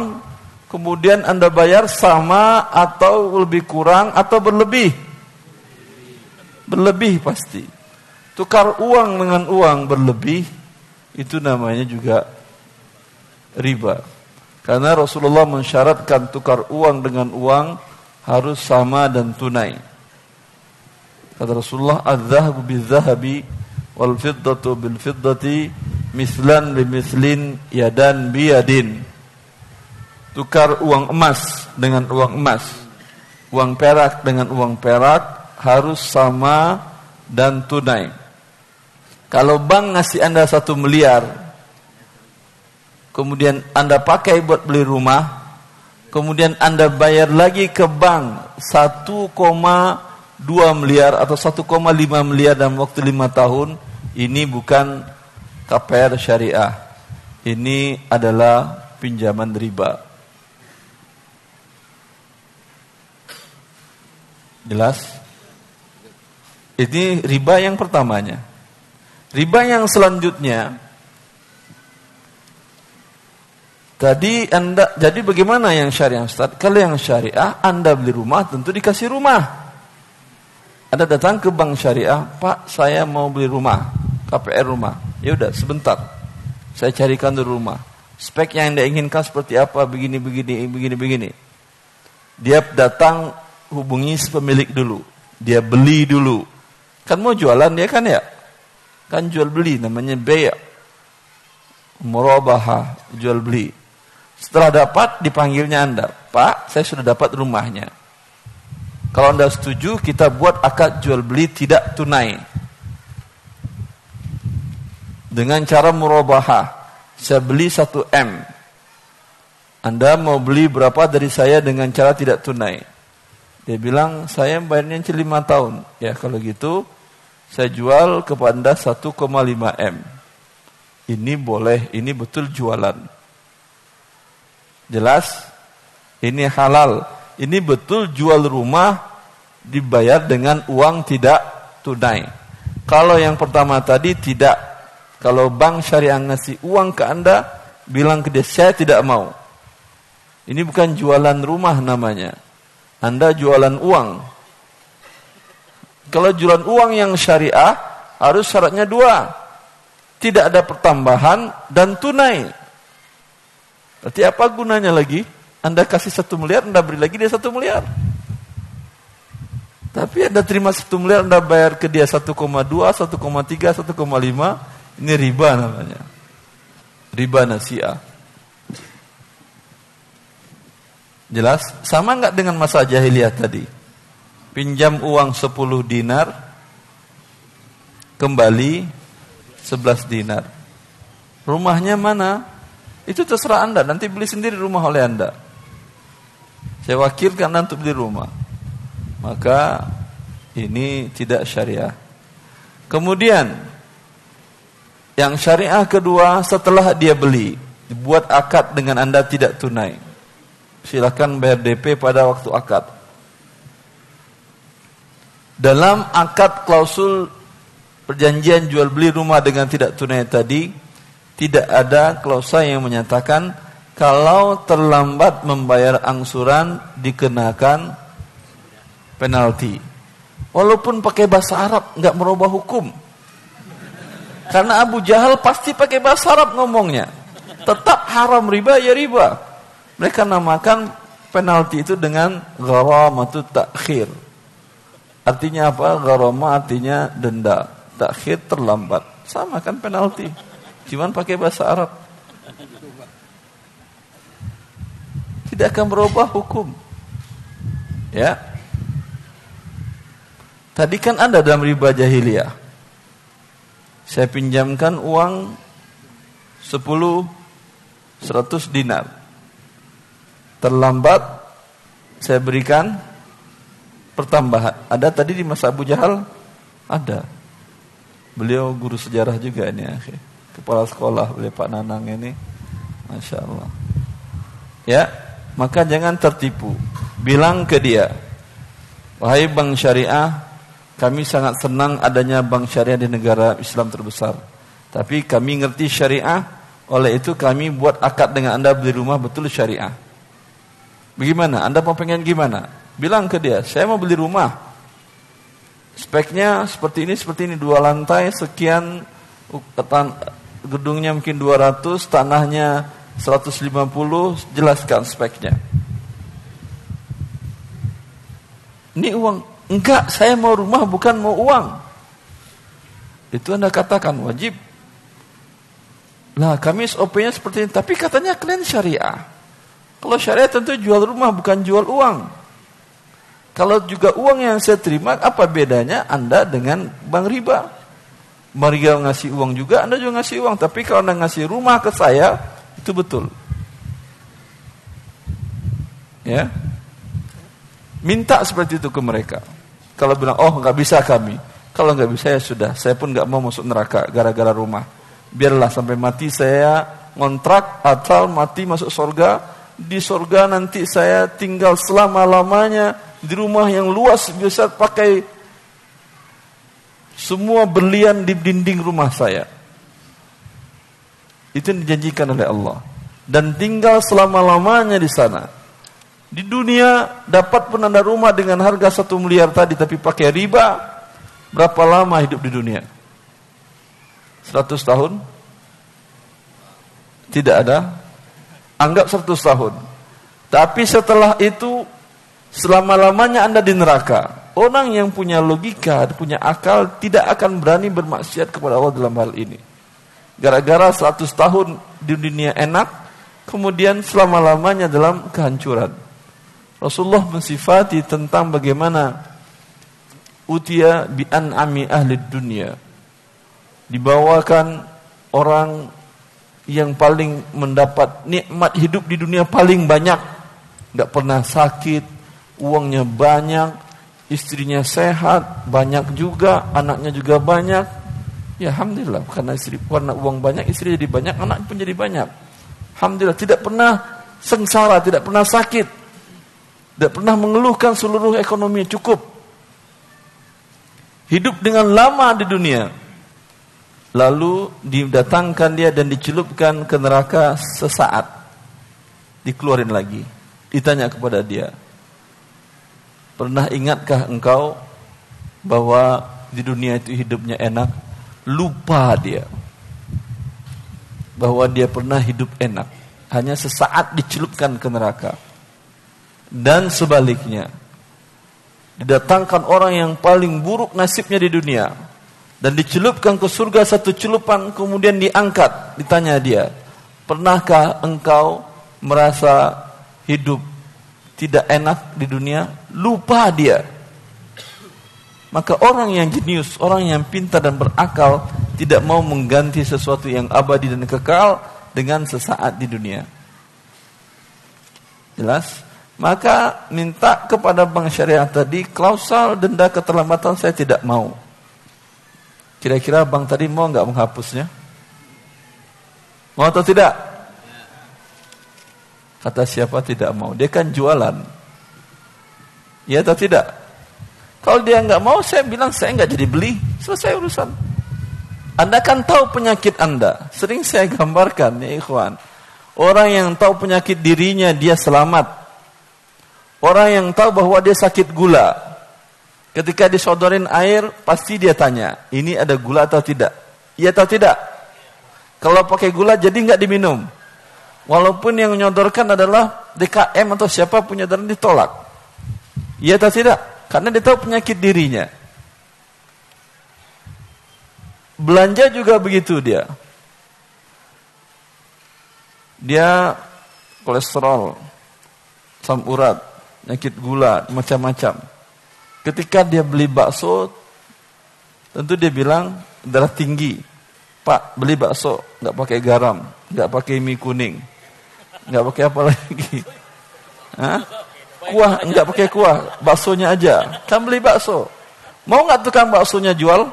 kemudian Anda bayar sama atau lebih kurang atau berlebih. Berlebih pasti. Tukar uang dengan uang berlebih, itu namanya juga riba. Karena Rasulullah mensyaratkan tukar uang dengan uang harus sama dan tunai. Kata Rasulullah, "Az-zahabu bil-zahabi wal fiddatu bil fiddati mislan bi mislin yadan bi yadin." Tukar uang emas dengan uang emas. Uang perak dengan uang perak harus sama dan tunai. Kalau bank ngasih Anda satu miliar, kemudian Anda pakai buat beli rumah, kemudian Anda bayar lagi ke bank 1,2 miliar atau 1,5 miliar dalam waktu 5 tahun, ini bukan KPR syariah. Ini adalah pinjaman riba. Jelas? Ini riba yang pertamanya. Riba yang selanjutnya Tadi Anda jadi bagaimana yang syariah Ustaz? Kalau yang syariah Anda beli rumah tentu dikasih rumah. Anda datang ke bank syariah, "Pak, saya mau beli rumah, KPR rumah." Ya udah, sebentar. Saya carikan dulu rumah. Spek yang Anda inginkan seperti apa? Begini begini begini begini. Dia datang hubungi pemilik dulu. Dia beli dulu. Kan mau jualan dia kan ya? Kan jual beli namanya bay' murabaha, jual beli. Setelah dapat dipanggilnya Anda, Pak, saya sudah dapat rumahnya. Kalau Anda setuju, kita buat akad jual beli tidak tunai. Dengan cara murabaha. Saya beli 1 M. Anda mau beli berapa dari saya dengan cara tidak tunai? Dia bilang, saya bayarnya 5 tahun. Ya, kalau gitu, saya jual kepada Anda 1,5 M. Ini boleh, ini betul jualan. Jelas? Ini halal. Ini betul jual rumah dibayar dengan uang tidak tunai. Kalau yang pertama tadi tidak. Kalau bank syariah ngasih uang ke Anda, bilang ke dia, saya tidak mau. Ini bukan jualan rumah namanya. Anda jualan uang. Kalau jualan uang yang syariah, harus syaratnya dua. Tidak ada pertambahan dan tunai. Berarti apa gunanya lagi? Anda kasih satu miliar, Anda beri lagi dia satu miliar. Tapi Anda terima satu miliar, Anda bayar ke dia 1,2, 1,3, 1,5, ini riba namanya. Riba nasiah. Jelas? Sama nggak dengan masa jahiliyah tadi? Pinjam uang 10 dinar, kembali 11 dinar. Rumahnya mana? Itu terserah Anda, nanti beli sendiri rumah oleh Anda. Saya wakilkan Anda untuk beli rumah. Maka ini tidak syariah. Kemudian yang syariah kedua setelah dia beli, dibuat akad dengan Anda tidak tunai. Silakan bayar DP pada waktu akad. Dalam akad klausul perjanjian jual beli rumah dengan tidak tunai tadi, tidak ada klausa yang menyatakan kalau terlambat membayar angsuran dikenakan penalti. Walaupun pakai bahasa Arab nggak merubah hukum. Karena Abu Jahal pasti pakai bahasa Arab ngomongnya. Tetap haram riba ya riba. Mereka namakan penalti itu dengan gharamatu takhir. Artinya apa? Gharama artinya denda. Takhir terlambat. Sama kan penalti. Cuman pakai bahasa Arab. Tidak akan berubah hukum. Ya. Tadi kan ada dalam riba jahiliyah. Saya pinjamkan uang 10 100 dinar. Terlambat saya berikan pertambahan. Ada tadi di masa Abu Jahal? Ada. Beliau guru sejarah juga ini akhir kepala sekolah oleh Pak Nanang ini. Masya Allah. Ya, maka jangan tertipu. Bilang ke dia, wahai bank syariah, kami sangat senang adanya bank syariah di negara Islam terbesar. Tapi kami ngerti syariah, oleh itu kami buat akad dengan anda beli rumah betul syariah. Bagaimana? Anda mau pengen gimana? Bilang ke dia, saya mau beli rumah. Speknya seperti ini, seperti ini, dua lantai, sekian gedungnya mungkin 200, tanahnya 150, jelaskan speknya. Ini uang. Enggak, saya mau rumah bukan mau uang. Itu Anda katakan wajib. Nah, kami SOP-nya seperti ini. Tapi katanya kalian syariah. Kalau syariah tentu jual rumah bukan jual uang. Kalau juga uang yang saya terima, apa bedanya Anda dengan bank riba? Maria ngasih uang juga, Anda juga ngasih uang. Tapi kalau Anda ngasih rumah ke saya, itu betul. Ya, minta seperti itu ke mereka. Kalau bilang, oh nggak bisa kami. Kalau nggak bisa ya sudah, saya pun nggak mau masuk neraka gara-gara rumah. Biarlah sampai mati saya ngontrak atau mati masuk surga. Di surga nanti saya tinggal selama lamanya di rumah yang luas bisa pakai semua berlian di dinding rumah saya. Itu yang dijanjikan oleh Allah. dan tinggal selama-lamanya di sana. Di dunia dapat penanda rumah dengan harga satu miliar tadi tapi pakai riba, berapa lama hidup di dunia? 100 tahun? Tidak ada. Anggap 100 tahun. Tapi setelah itu selama-lamanya Anda di neraka. Orang yang punya logika, punya akal tidak akan berani bermaksiat kepada Allah dalam hal ini. Gara-gara 100 tahun di dunia enak, kemudian selama-lamanya dalam kehancuran. Rasulullah mensifati tentang bagaimana utia bi an'ami ahli dunia. Dibawakan orang yang paling mendapat nikmat hidup di dunia paling banyak. Tidak pernah sakit, uangnya banyak, istrinya sehat, banyak juga, anaknya juga banyak. Ya Alhamdulillah, karena istri karena uang banyak, istri jadi banyak, anak pun jadi banyak. Alhamdulillah, tidak pernah sengsara, tidak pernah sakit. Tidak pernah mengeluhkan seluruh ekonomi cukup. Hidup dengan lama di dunia. Lalu didatangkan dia dan dicelupkan ke neraka sesaat. Dikeluarin lagi. Ditanya kepada dia. Pernah ingatkah engkau bahwa di dunia itu hidupnya enak? Lupa dia. Bahwa dia pernah hidup enak. Hanya sesaat dicelupkan ke neraka dan sebaliknya. Didatangkan orang yang paling buruk nasibnya di dunia dan dicelupkan ke surga satu celupan kemudian diangkat ditanya dia pernahkah engkau merasa hidup tidak enak di dunia lupa dia maka orang yang jenius orang yang pintar dan berakal tidak mau mengganti sesuatu yang abadi dan kekal dengan sesaat di dunia jelas maka minta kepada bank syariah tadi klausal denda keterlambatan saya tidak mau. Kira-kira bank tadi mau nggak menghapusnya? Mau atau tidak? Kata siapa tidak mau? Dia kan jualan. Ya atau tidak? Kalau dia nggak mau, saya bilang saya nggak jadi beli. Selesai urusan. Anda kan tahu penyakit Anda. Sering saya gambarkan ya ikhwan. Orang yang tahu penyakit dirinya dia selamat Orang yang tahu bahwa dia sakit gula, ketika disodorin air, pasti dia tanya, ini ada gula atau tidak? Iya atau tidak? Kalau pakai gula jadi nggak diminum. Walaupun yang menyodorkan adalah DKM atau siapa punya darah ditolak. Iya atau tidak? Karena dia tahu penyakit dirinya. Belanja juga begitu dia. Dia kolesterol, asam urat, penyakit gula, macam-macam. Ketika dia beli bakso, tentu dia bilang darah tinggi. Pak, beli bakso, nggak pakai garam, nggak pakai mie kuning, nggak pakai apa lagi. Hah? Kuah, nggak pakai kuah, baksonya aja. Kan beli bakso. Mau nggak tukang baksonya jual?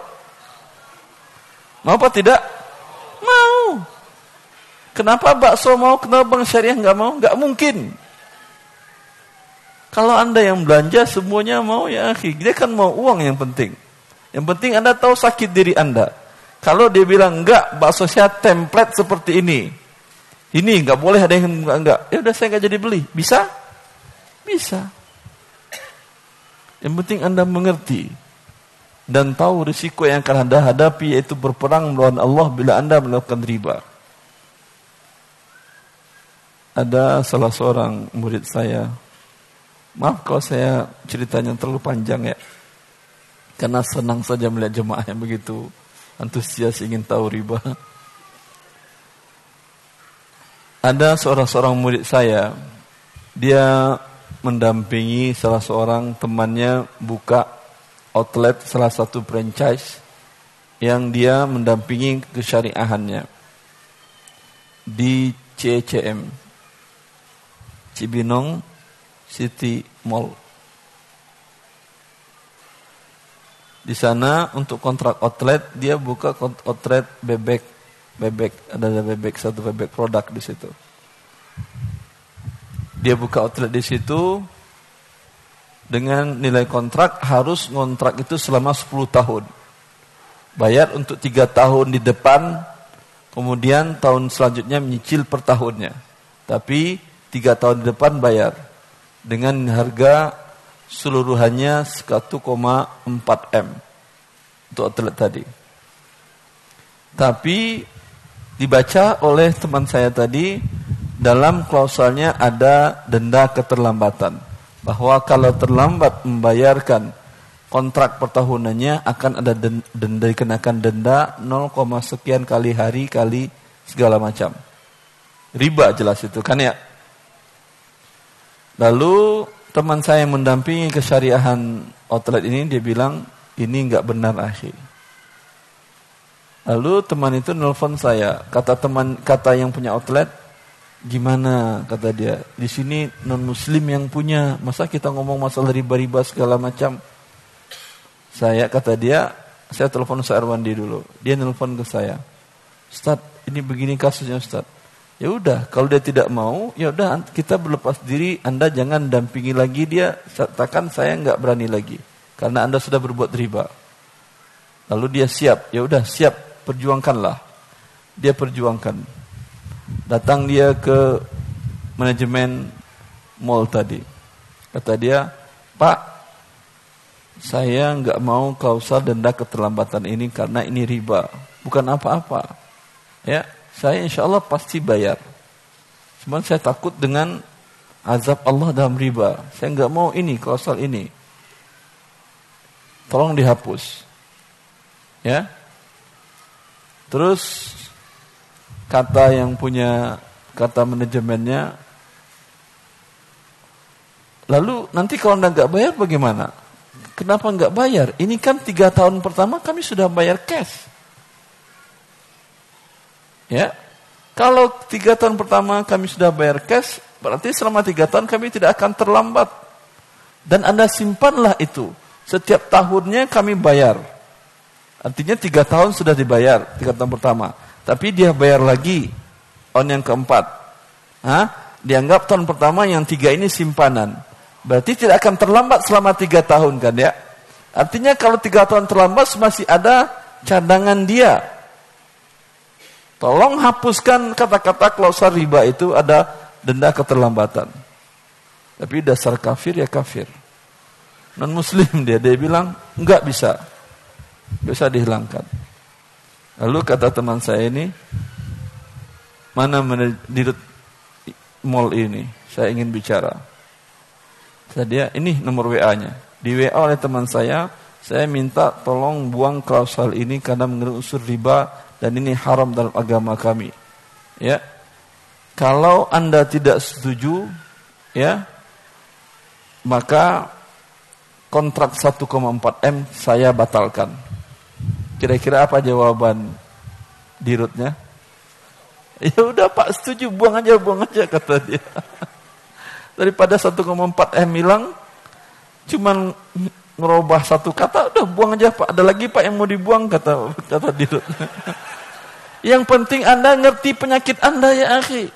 Mau apa tidak? Mau. Kenapa bakso mau? Kenapa bang syariah nggak mau? Nggak mungkin. Kalau anda yang belanja semuanya mau ya akhi. Dia kan mau uang yang penting. Yang penting anda tahu sakit diri anda. Kalau dia bilang enggak, bakso saya template seperti ini. Ini enggak boleh ada yang enggak. Ya udah saya enggak jadi beli. Bisa? Bisa. Yang penting anda mengerti dan tahu risiko yang akan anda hadapi yaitu berperang melawan Allah bila anda melakukan riba. Ada salah seorang murid saya Maaf kalau saya ceritanya terlalu panjang ya. Karena senang saja melihat jemaah yang begitu antusias ingin tahu riba. Ada seorang-seorang murid saya, dia mendampingi salah seorang temannya buka outlet salah satu franchise yang dia mendampingi kesyariahannya di CCM Cibinong City Mall. Di sana untuk kontrak outlet dia buka outlet bebek, bebek ada bebek satu bebek produk di situ. Dia buka outlet di situ dengan nilai kontrak harus kontrak itu selama 10 tahun. Bayar untuk tiga tahun di depan, kemudian tahun selanjutnya menyicil per tahunnya. Tapi tiga tahun di depan bayar dengan harga seluruhannya 1,4 M untuk outlet tadi. Tapi dibaca oleh teman saya tadi dalam klausalnya ada denda keterlambatan bahwa kalau terlambat membayarkan kontrak pertahunannya akan ada denda dikenakan denda 0, sekian kali hari kali segala macam. Riba jelas itu kan ya. Lalu teman saya mendampingi kesyariahan outlet ini dia bilang ini nggak benar akhir. Lalu teman itu nelfon saya, kata teman kata yang punya outlet, gimana kata dia, di sini non muslim yang punya, masa kita ngomong masalah riba-riba segala macam. Saya kata dia, saya telepon Ustaz Arwandi dulu, dia nelfon ke saya, Ustaz, ini begini kasusnya Ustaz. Ya udah, kalau dia tidak mau, ya udah kita berlepas diri, Anda jangan dampingi lagi dia, katakan saya nggak berani lagi, karena Anda sudah berbuat riba. Lalu dia siap, ya udah siap perjuangkanlah. Dia perjuangkan. Datang dia ke manajemen mall tadi. Kata dia, Pak, saya nggak mau klausal denda keterlambatan ini karena ini riba, bukan apa-apa. Ya, saya insya Allah pasti bayar. Cuma saya takut dengan azab Allah dalam riba. Saya nggak mau ini klausal ini. Tolong dihapus. Ya, Terus kata yang punya kata manajemennya, lalu nanti kalau anda nggak bayar bagaimana? Kenapa nggak bayar? Ini kan tiga tahun pertama kami sudah bayar cash. Ya, kalau tiga tahun pertama kami sudah bayar cash, berarti selama tiga tahun kami tidak akan terlambat. Dan anda simpanlah itu. Setiap tahunnya kami bayar. Artinya tiga tahun sudah dibayar, tiga tahun pertama. Tapi dia bayar lagi on yang keempat. Hah? Dianggap tahun pertama yang tiga ini simpanan. Berarti tidak akan terlambat selama tiga tahun kan ya? Artinya kalau tiga tahun terlambat masih ada cadangan dia. Tolong hapuskan kata-kata klausul riba itu ada denda keterlambatan. Tapi dasar kafir ya kafir. Non muslim dia, dia bilang enggak bisa bisa dihilangkan. Lalu kata teman saya ini, mana menurut mall ini? Saya ingin bicara. Saya dia, ini nomor WA-nya. Di WA oleh teman saya, saya minta tolong buang klausul ini karena mengandung unsur riba dan ini haram dalam agama kami. Ya. Kalau Anda tidak setuju, ya, maka kontrak 1,4 M saya batalkan. Kira-kira apa jawaban dirutnya? Ya udah Pak setuju, buang aja, buang aja kata dia. Daripada 1,4 M hilang, cuman merubah satu kata, udah buang aja Pak. Ada lagi Pak yang mau dibuang kata kata dirut. Yang penting Anda ngerti penyakit Anda ya akhi.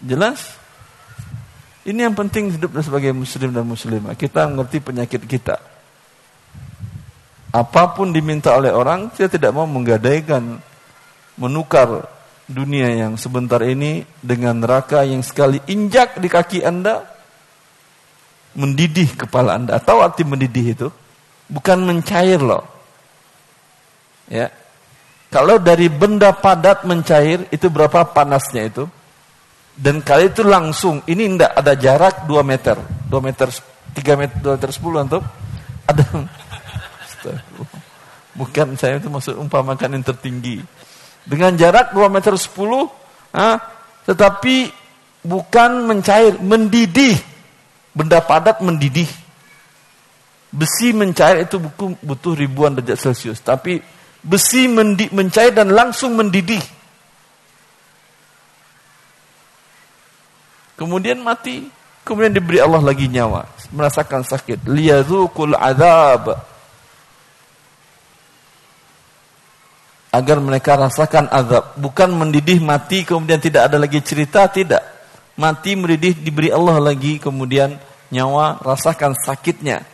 Jelas? Ini yang penting hidup sebagai muslim dan muslimah. Kita mengerti penyakit kita apa pun diminta oleh orang, saya tidak mau menggadaikan, menukar dunia yang sebentar ini dengan neraka yang sekali injak di kaki Anda, mendidih kepala Anda. Tahu arti mendidih itu? Bukan mencair loh. Ya. Kalau dari benda padat mencair, itu berapa panasnya itu? Dan kali itu langsung, ini tidak ada jarak 2 meter. 2 meter, 3 meter, 2 meter 10 untuk ada Bukan saya itu maksud umpamakan yang tertinggi. Dengan jarak 2 meter 10, ha, tetapi bukan mencair, mendidih. Benda padat mendidih. Besi mencair itu butuh ribuan derajat Celcius. Tapi besi mendi, mencair dan langsung mendidih. Kemudian mati. Kemudian diberi Allah lagi nyawa. Merasakan sakit. Liyadhukul azab agar mereka rasakan azab, bukan mendidih mati kemudian tidak ada lagi cerita, tidak. Mati mendidih diberi Allah lagi kemudian nyawa rasakan sakitnya.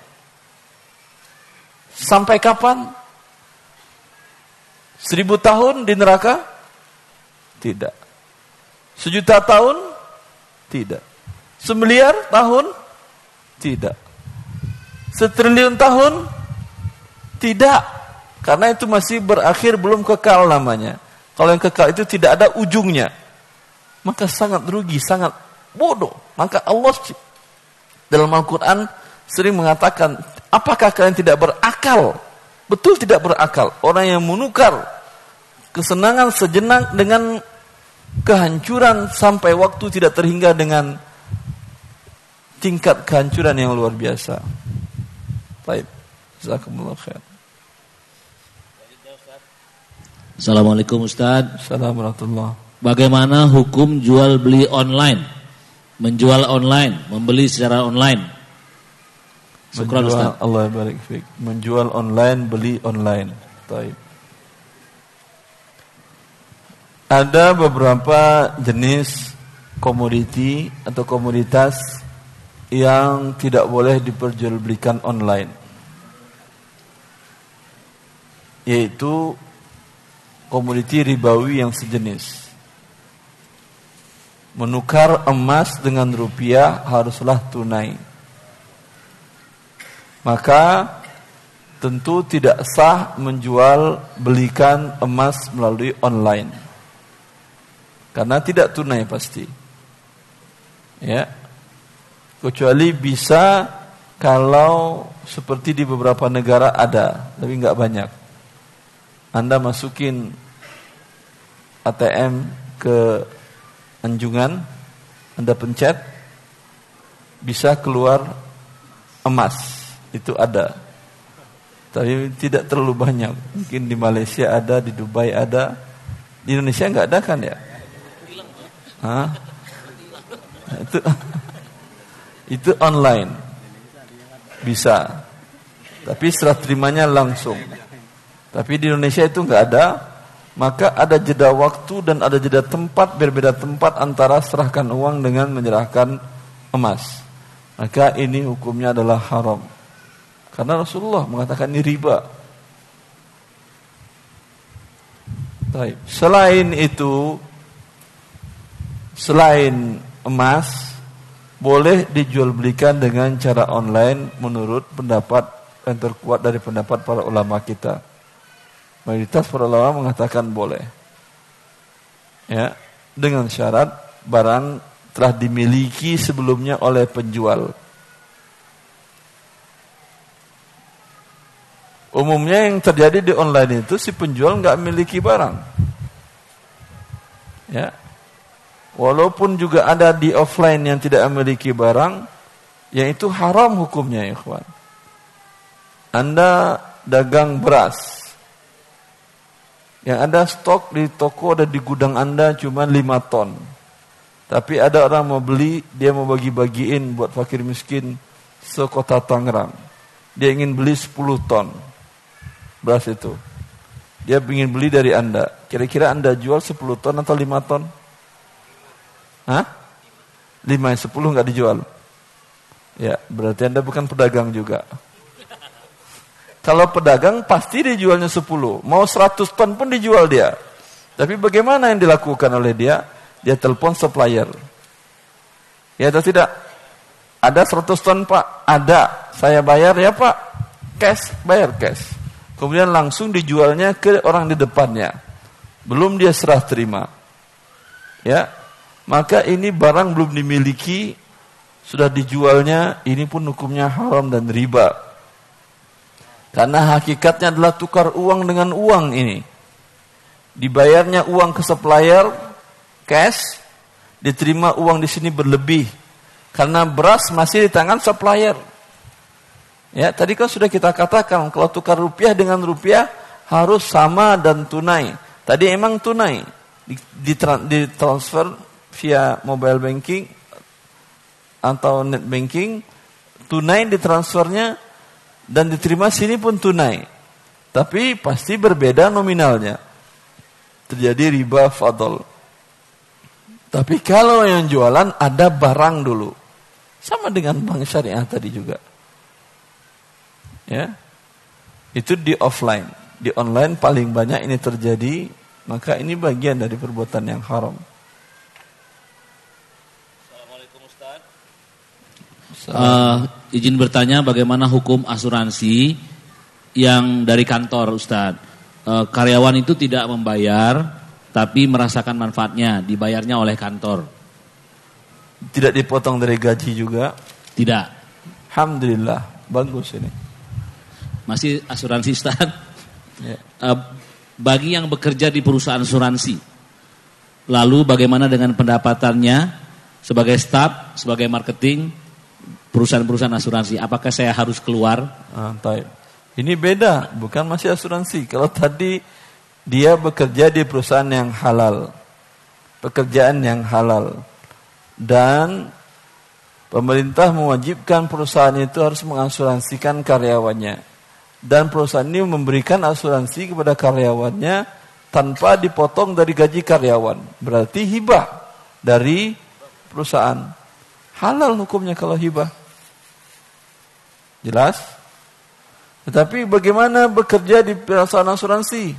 Sampai kapan? Seribu tahun di neraka? Tidak. Sejuta tahun? Tidak. Semiliar tahun? Tidak. Setriliun tahun? Tidak. Karena itu masih berakhir belum kekal namanya. Kalau yang kekal itu tidak ada ujungnya. Maka sangat rugi, sangat bodoh. Maka Allah dalam Al-Quran sering mengatakan, apakah kalian tidak berakal? Betul tidak berakal. Orang yang menukar kesenangan sejenak dengan kehancuran sampai waktu tidak terhingga dengan tingkat kehancuran yang luar biasa. Baik. Jazakumullah khair. Assalamualaikum Ustaz. Assalamualaikum Bagaimana hukum jual beli online? Menjual online, membeli secara online. Syukran Ustaz. Allah barik fiik. Menjual online, beli online. Baik. Ada beberapa jenis komoditi atau komoditas yang tidak boleh diperjualbelikan online. Yaitu komoditi ribawi yang sejenis. Menukar emas dengan rupiah haruslah tunai. Maka tentu tidak sah menjual belikan emas melalui online. Karena tidak tunai pasti. Ya. Kecuali bisa kalau seperti di beberapa negara ada, tapi nggak banyak. Anda masukin ATM ke anjungan, Anda pencet, bisa keluar emas. Itu ada. Tapi tidak terlalu banyak. Mungkin di Malaysia ada, di Dubai ada. Di Indonesia nggak ada kan ya? Hah? Itu itu online. Bisa. Tapi serah terimanya langsung. Tapi di Indonesia itu nggak ada, maka ada jeda waktu dan ada jeda tempat berbeda tempat antara serahkan uang dengan menyerahkan emas. Maka ini hukumnya adalah haram. Karena Rasulullah mengatakan ini riba. Baik. Selain itu, selain emas, boleh dijual belikan dengan cara online menurut pendapat yang terkuat dari pendapat para ulama kita. Mayoritas para ulama mengatakan boleh. Ya, dengan syarat barang telah dimiliki sebelumnya oleh penjual. Umumnya yang terjadi di online itu si penjual nggak memiliki barang. Ya. Walaupun juga ada di offline yang tidak memiliki barang, yang itu haram hukumnya, ya kawan. Anda dagang beras, yang ada stok di toko ada di gudang Anda cuma 5 ton. Tapi ada orang mau beli, dia mau bagi-bagiin buat fakir miskin sekota Tangerang. Dia ingin beli 10 ton beras itu. Dia ingin beli dari Anda. Kira-kira Anda jual 10 ton atau 5 ton? Hah? 5, 10 nggak dijual. Ya, berarti Anda bukan pedagang juga. Kalau pedagang pasti dijualnya 10. Mau 100 ton pun dijual dia. Tapi bagaimana yang dilakukan oleh dia? Dia telepon supplier. Ya atau tidak? Ada 100 ton pak? Ada. Saya bayar ya pak? Cash, bayar cash. Kemudian langsung dijualnya ke orang di depannya. Belum dia serah terima. Ya, maka ini barang belum dimiliki, sudah dijualnya, ini pun hukumnya haram dan riba. Karena hakikatnya adalah tukar uang dengan uang ini. Dibayarnya uang ke supplier, cash, diterima uang di sini berlebih. Karena beras masih di tangan supplier. Ya, tadi kan sudah kita katakan kalau tukar rupiah dengan rupiah harus sama dan tunai. Tadi emang tunai di, di, di transfer via mobile banking atau net banking, tunai di transfernya dan diterima sini pun tunai. Tapi pasti berbeda nominalnya. Terjadi riba fadl. Tapi kalau yang jualan ada barang dulu. Sama dengan bank syariah tadi juga. Ya. Itu di offline. Di online paling banyak ini terjadi Maka ini bagian dari perbuatan yang haram. Assalamualaikum Ustaz. Uh, izin bertanya bagaimana hukum asuransi yang dari kantor Ustaz. Uh, karyawan itu tidak membayar tapi merasakan manfaatnya, dibayarnya oleh kantor. Tidak dipotong dari gaji juga? Tidak. Alhamdulillah, bagus ini. Masih asuransi Ustaz? Ya. Uh, bagi yang bekerja di perusahaan asuransi. Lalu bagaimana dengan pendapatannya sebagai staf, sebagai marketing perusahaan-perusahaan asuransi? Apakah saya harus keluar? Ah, Ini beda, bukan masih asuransi. Kalau tadi dia bekerja di perusahaan yang halal, pekerjaan yang halal, dan pemerintah mewajibkan perusahaan itu harus mengasuransikan karyawannya dan perusahaan ini memberikan asuransi kepada karyawannya tanpa dipotong dari gaji karyawan. Berarti hibah dari perusahaan. Halal hukumnya kalau hibah. Jelas? Tetapi bagaimana bekerja di perusahaan asuransi?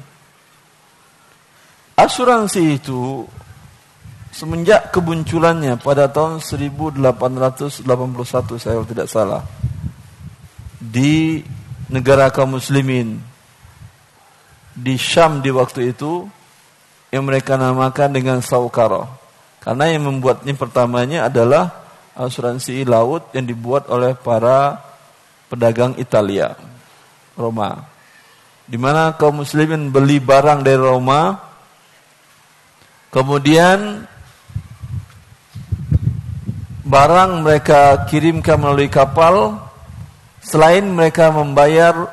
Asuransi itu semenjak kemunculannya pada tahun 1881 saya tidak salah di negara kaum muslimin di Syam di waktu itu yang mereka namakan dengan saukara. Karena yang membuatnya pertamanya adalah asuransi laut yang dibuat oleh para pedagang Italia, Roma. Di mana kaum muslimin beli barang dari Roma, kemudian barang mereka kirimkan melalui kapal Selain mereka membayar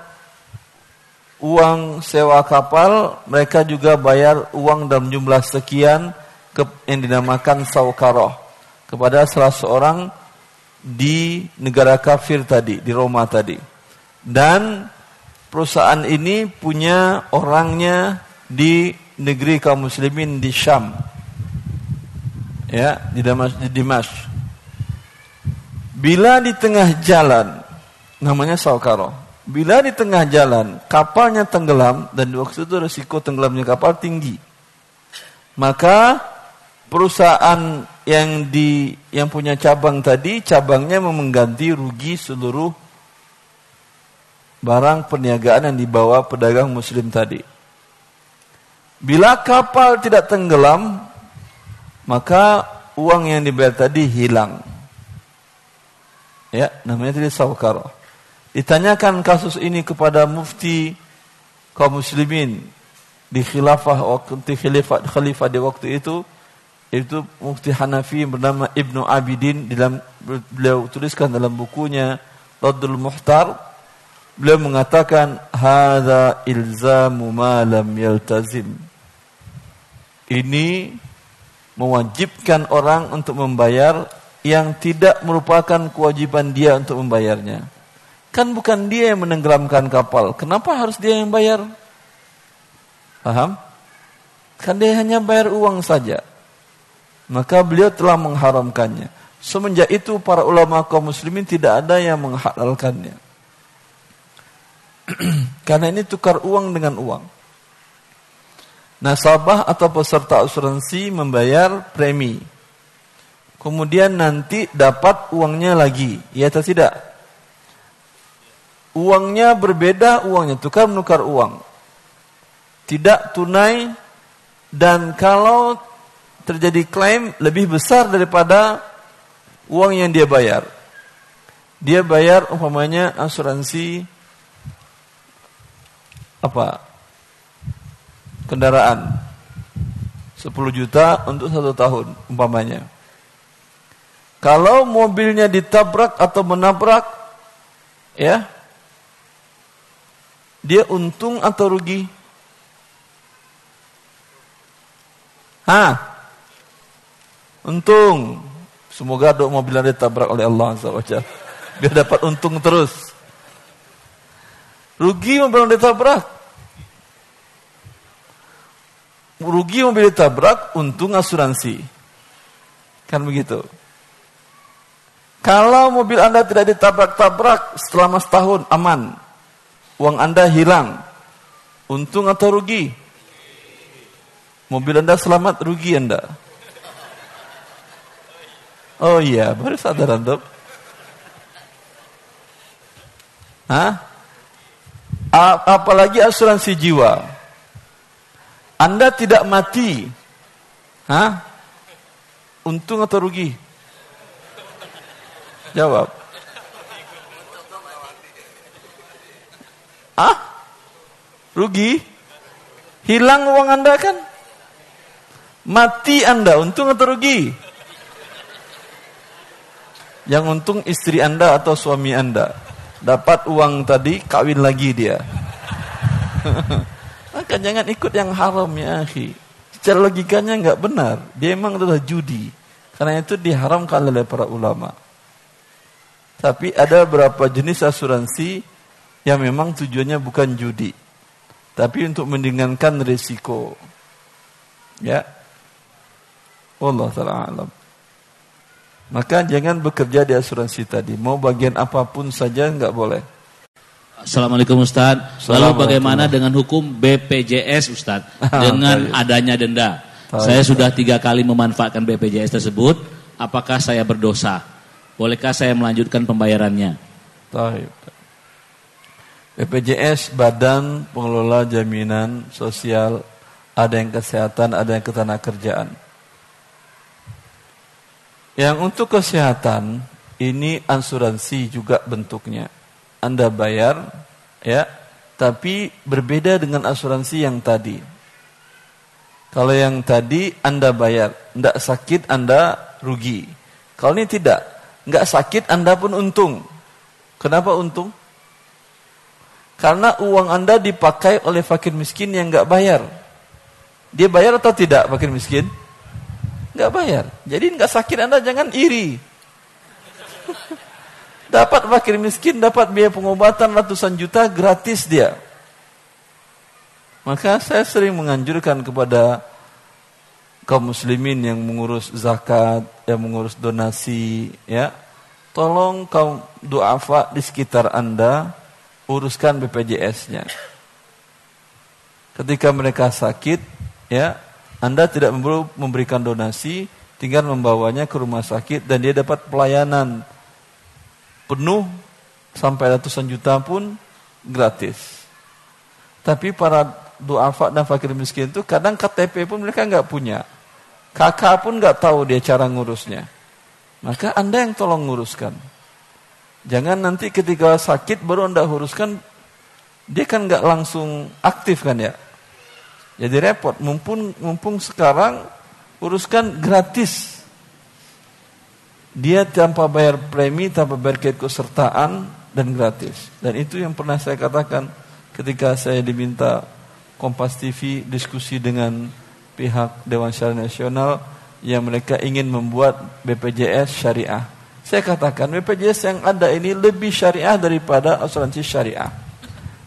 uang sewa kapal, mereka juga bayar uang dalam jumlah sekian yang dinamakan saukaroh kepada salah seorang di negara kafir tadi, di Roma tadi. Dan perusahaan ini punya orangnya di negeri kaum muslimin di Syam. Ya, di Damas di Dimash. Bila di tengah jalan namanya saukaro. Bila di tengah jalan kapalnya tenggelam dan di waktu itu risiko tenggelamnya kapal tinggi, maka perusahaan yang di yang punya cabang tadi cabangnya mengganti rugi seluruh barang perniagaan yang dibawa pedagang muslim tadi. Bila kapal tidak tenggelam, maka uang yang dibayar tadi hilang. Ya, namanya tadi saukaro. Ditanyakan kasus ini kepada mufti kaum muslimin di khilafah waktu khalifah khalifah di waktu itu itu mufti Hanafi yang bernama Ibnu Abidin dalam beliau tuliskan dalam bukunya Raddul Muhtar beliau mengatakan hadza ilzamu ma lam yaltazim ini mewajibkan orang untuk membayar yang tidak merupakan kewajiban dia untuk membayarnya Kan bukan dia yang menenggelamkan kapal. Kenapa harus dia yang bayar? Paham? Kan dia hanya bayar uang saja. Maka beliau telah mengharamkannya. Semenjak itu para ulama kaum muslimin tidak ada yang menghalalkannya. Karena ini tukar uang dengan uang. Nasabah atau peserta asuransi membayar premi. Kemudian nanti dapat uangnya lagi. Ya atau tidak? uangnya berbeda uangnya tukar menukar uang tidak tunai dan kalau terjadi klaim lebih besar daripada uang yang dia bayar dia bayar umpamanya asuransi apa kendaraan 10 juta untuk satu tahun umpamanya kalau mobilnya ditabrak atau menabrak ya dia untung atau rugi? Hah? Untung. Semoga dok mobilnya ditabrak oleh Allah SWT. Biar dapat untung terus. Rugi mobil yang ditabrak. Rugi mobil ditabrak, untung asuransi. Kan begitu. Kalau mobil Anda tidak ditabrak-tabrak selama setahun, aman uang Anda hilang. Untung atau rugi? Mobil Anda selamat, rugi Anda. Oh iya, baru sadar Anda. Hah? Apalagi asuransi jiwa. Anda tidak mati. Hah? Untung atau rugi? Jawab. Ah? Rugi? Hilang uang Anda kan? Mati Anda, untung atau rugi? Yang untung istri Anda atau suami Anda. Dapat uang tadi, kawin lagi dia. Maka jangan ikut yang haram ya akhi. Secara logikanya nggak benar. Dia memang adalah judi. Karena itu diharamkan oleh para ulama. Tapi ada beberapa jenis asuransi yang memang tujuannya bukan judi. Tapi untuk mendingankan risiko. Ya. Allah taala alam. Maka jangan bekerja di asuransi tadi. Mau bagian apa pun saja nggak boleh. Assalamualaikum Ustaz. Lalu bagaimana dengan hukum BPJS Ustaz? Dengan adanya denda. Saya sudah tiga kali memanfaatkan BPJS tersebut. Apakah saya berdosa? Bolehkah saya melanjutkan pembayarannya? BPJS Badan Pengelola Jaminan Sosial ada yang kesehatan, ada yang ketenagakerjaan. Yang untuk kesehatan ini asuransi juga bentuknya. Anda bayar ya, tapi berbeda dengan asuransi yang tadi. Kalau yang tadi Anda bayar, tidak sakit Anda rugi. Kalau ini tidak, nggak sakit Anda pun untung. Kenapa untung? Karena uang Anda dipakai oleh fakir miskin yang nggak bayar. Dia bayar atau tidak fakir miskin? Nggak bayar. Jadi nggak sakit Anda jangan iri. Dapat fakir miskin, dapat biaya pengobatan ratusan juta gratis dia. Maka saya sering menganjurkan kepada kaum muslimin yang mengurus zakat, yang mengurus donasi, ya. Tolong kaum duafa di sekitar Anda uruskan BPJS-nya. Ketika mereka sakit, ya, Anda tidak perlu memberikan donasi, tinggal membawanya ke rumah sakit dan dia dapat pelayanan penuh sampai ratusan juta pun gratis. Tapi para duafa dan fakir miskin itu kadang KTP pun mereka nggak punya. Kakak pun nggak tahu dia cara ngurusnya. Maka anda yang tolong nguruskan. Jangan nanti ketika sakit baru anda uruskan, dia kan nggak langsung aktif kan ya. Jadi repot. Mumpung mumpung sekarang uruskan gratis dia tanpa bayar premi, tanpa bayar keikutsertaan dan gratis. Dan itu yang pernah saya katakan ketika saya diminta Kompas TV diskusi dengan pihak Dewan Syariah Nasional yang mereka ingin membuat BPJS syariah. Saya katakan BPJS yang ada ini lebih syariah daripada asuransi syariah.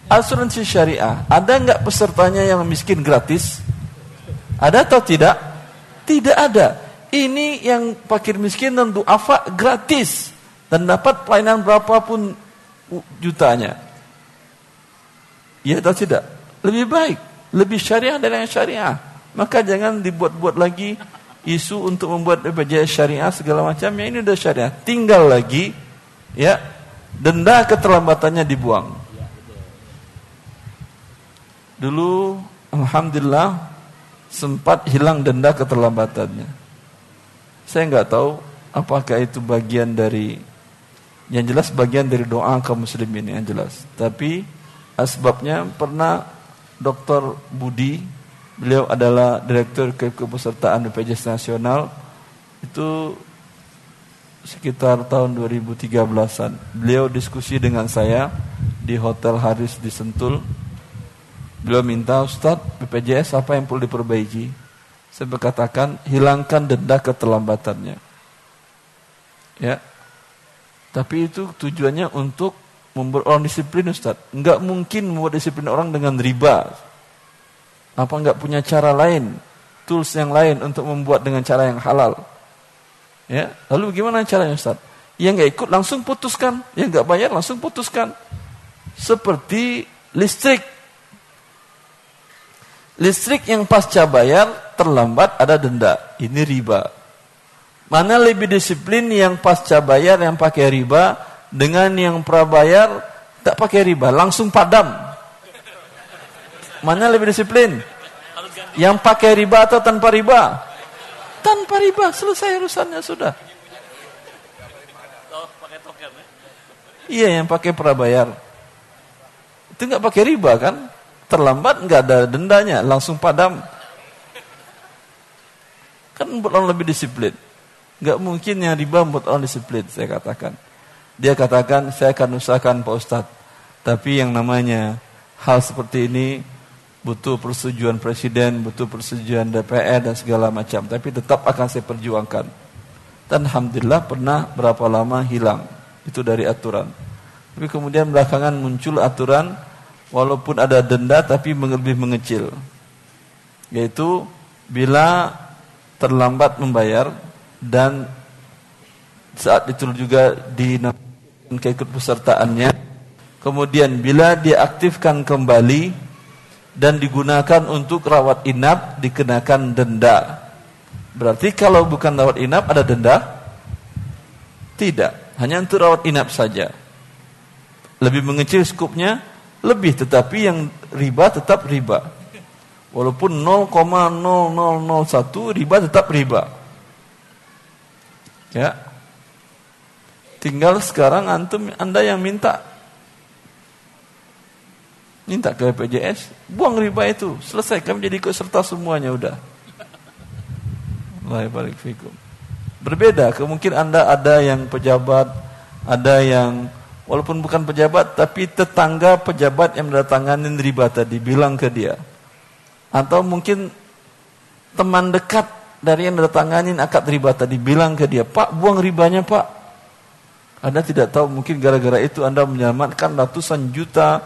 Asuransi syariah, ada nggak pesertanya yang miskin gratis? Ada atau tidak? Tidak ada. Ini yang fakir miskin dan duafa gratis dan dapat pelayanan berapapun jutanya. Ya atau tidak? Lebih baik, lebih syariah dari yang syariah. Maka jangan dibuat-buat lagi isu untuk membuat BPJS syariah segala macam. Ya ini udah syariah. Tinggal lagi ya denda keterlambatannya dibuang. Dulu alhamdulillah sempat hilang denda keterlambatannya. Saya nggak tahu apakah itu bagian dari yang jelas bagian dari doa kaum muslimin yang jelas. Tapi asbabnya pernah Dr. Budi, beliau adalah direktur kepesertaan BPJS Nasional itu sekitar tahun 2013-an. Beliau diskusi dengan saya di Hotel Haris di Sentul. Beliau minta, Ustadz, BPJS apa yang perlu diperbaiki? Saya berkatakan hilangkan denda keterlambatannya. Ya. Tapi itu tujuannya untuk membuat orang disiplin Ustaz. Enggak mungkin membuat disiplin orang dengan riba. Apa enggak punya cara lain, tools yang lain untuk membuat dengan cara yang halal. Ya, lalu bagaimana caranya Ustaz? Yang enggak ikut langsung putuskan, yang enggak bayar langsung putuskan. Seperti listrik. Listrik yang pasca bayar terlambat ada denda. Ini riba. Mana lebih disiplin yang pasca bayar yang pakai riba dengan yang prabayar tak pakai riba, langsung padam. Mana lebih disiplin? Yang pakai riba atau tanpa riba? Tanpa riba, selesai urusannya sudah. Iya yang pakai prabayar. Itu nggak pakai riba kan? Terlambat nggak ada dendanya, langsung padam. Kan membuat orang lebih disiplin. Nggak mungkin yang riba membuat orang disiplin, saya katakan. Dia katakan, saya akan usahakan Pak Ustadz. Tapi yang namanya hal seperti ini butuh persetujuan presiden, butuh persetujuan DPR dan segala macam. Tapi tetap akan saya perjuangkan. Dan Alhamdulillah pernah berapa lama hilang. Itu dari aturan. Tapi kemudian belakangan muncul aturan walaupun ada denda tapi lebih mengecil. Yaitu bila terlambat membayar dan saat itu juga di keikutpesertaannya kemudian bila diaktifkan kembali dan digunakan untuk rawat inap dikenakan denda. Berarti kalau bukan rawat inap ada denda? Tidak. Hanya untuk rawat inap saja. Lebih mengecil skupnya lebih tetapi yang riba tetap riba. Walaupun 0,0001 riba tetap riba. Ya. Tinggal sekarang antum anda yang minta. Minta ke BPJS buang riba itu. Selesai kami jadi ikut serta semuanya udah. Fikum. Berbeda kemungkin anda ada yang pejabat ada yang walaupun bukan pejabat tapi tetangga pejabat yang mendatangani riba tadi bilang ke dia atau mungkin teman dekat dari yang mendatanganin akad riba tadi bilang ke dia pak buang ribanya pak anda tidak tahu mungkin gara-gara itu anda menyelamatkan ratusan juta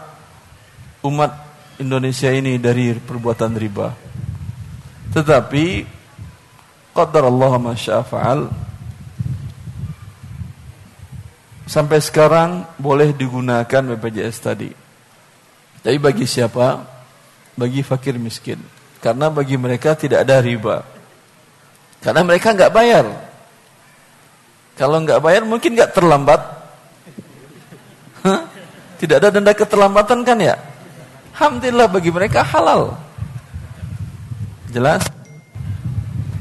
umat Indonesia ini dari perbuatan riba. Tetapi qadar Allah masyafa'al sampai sekarang boleh digunakan BPJS tadi. Tapi bagi siapa? Bagi fakir miskin. Karena bagi mereka tidak ada riba. Karena mereka nggak bayar. Kalau nggak bayar mungkin nggak terlambat. Tidak ada denda keterlambatan kan ya? Alhamdulillah bagi mereka halal. Jelas?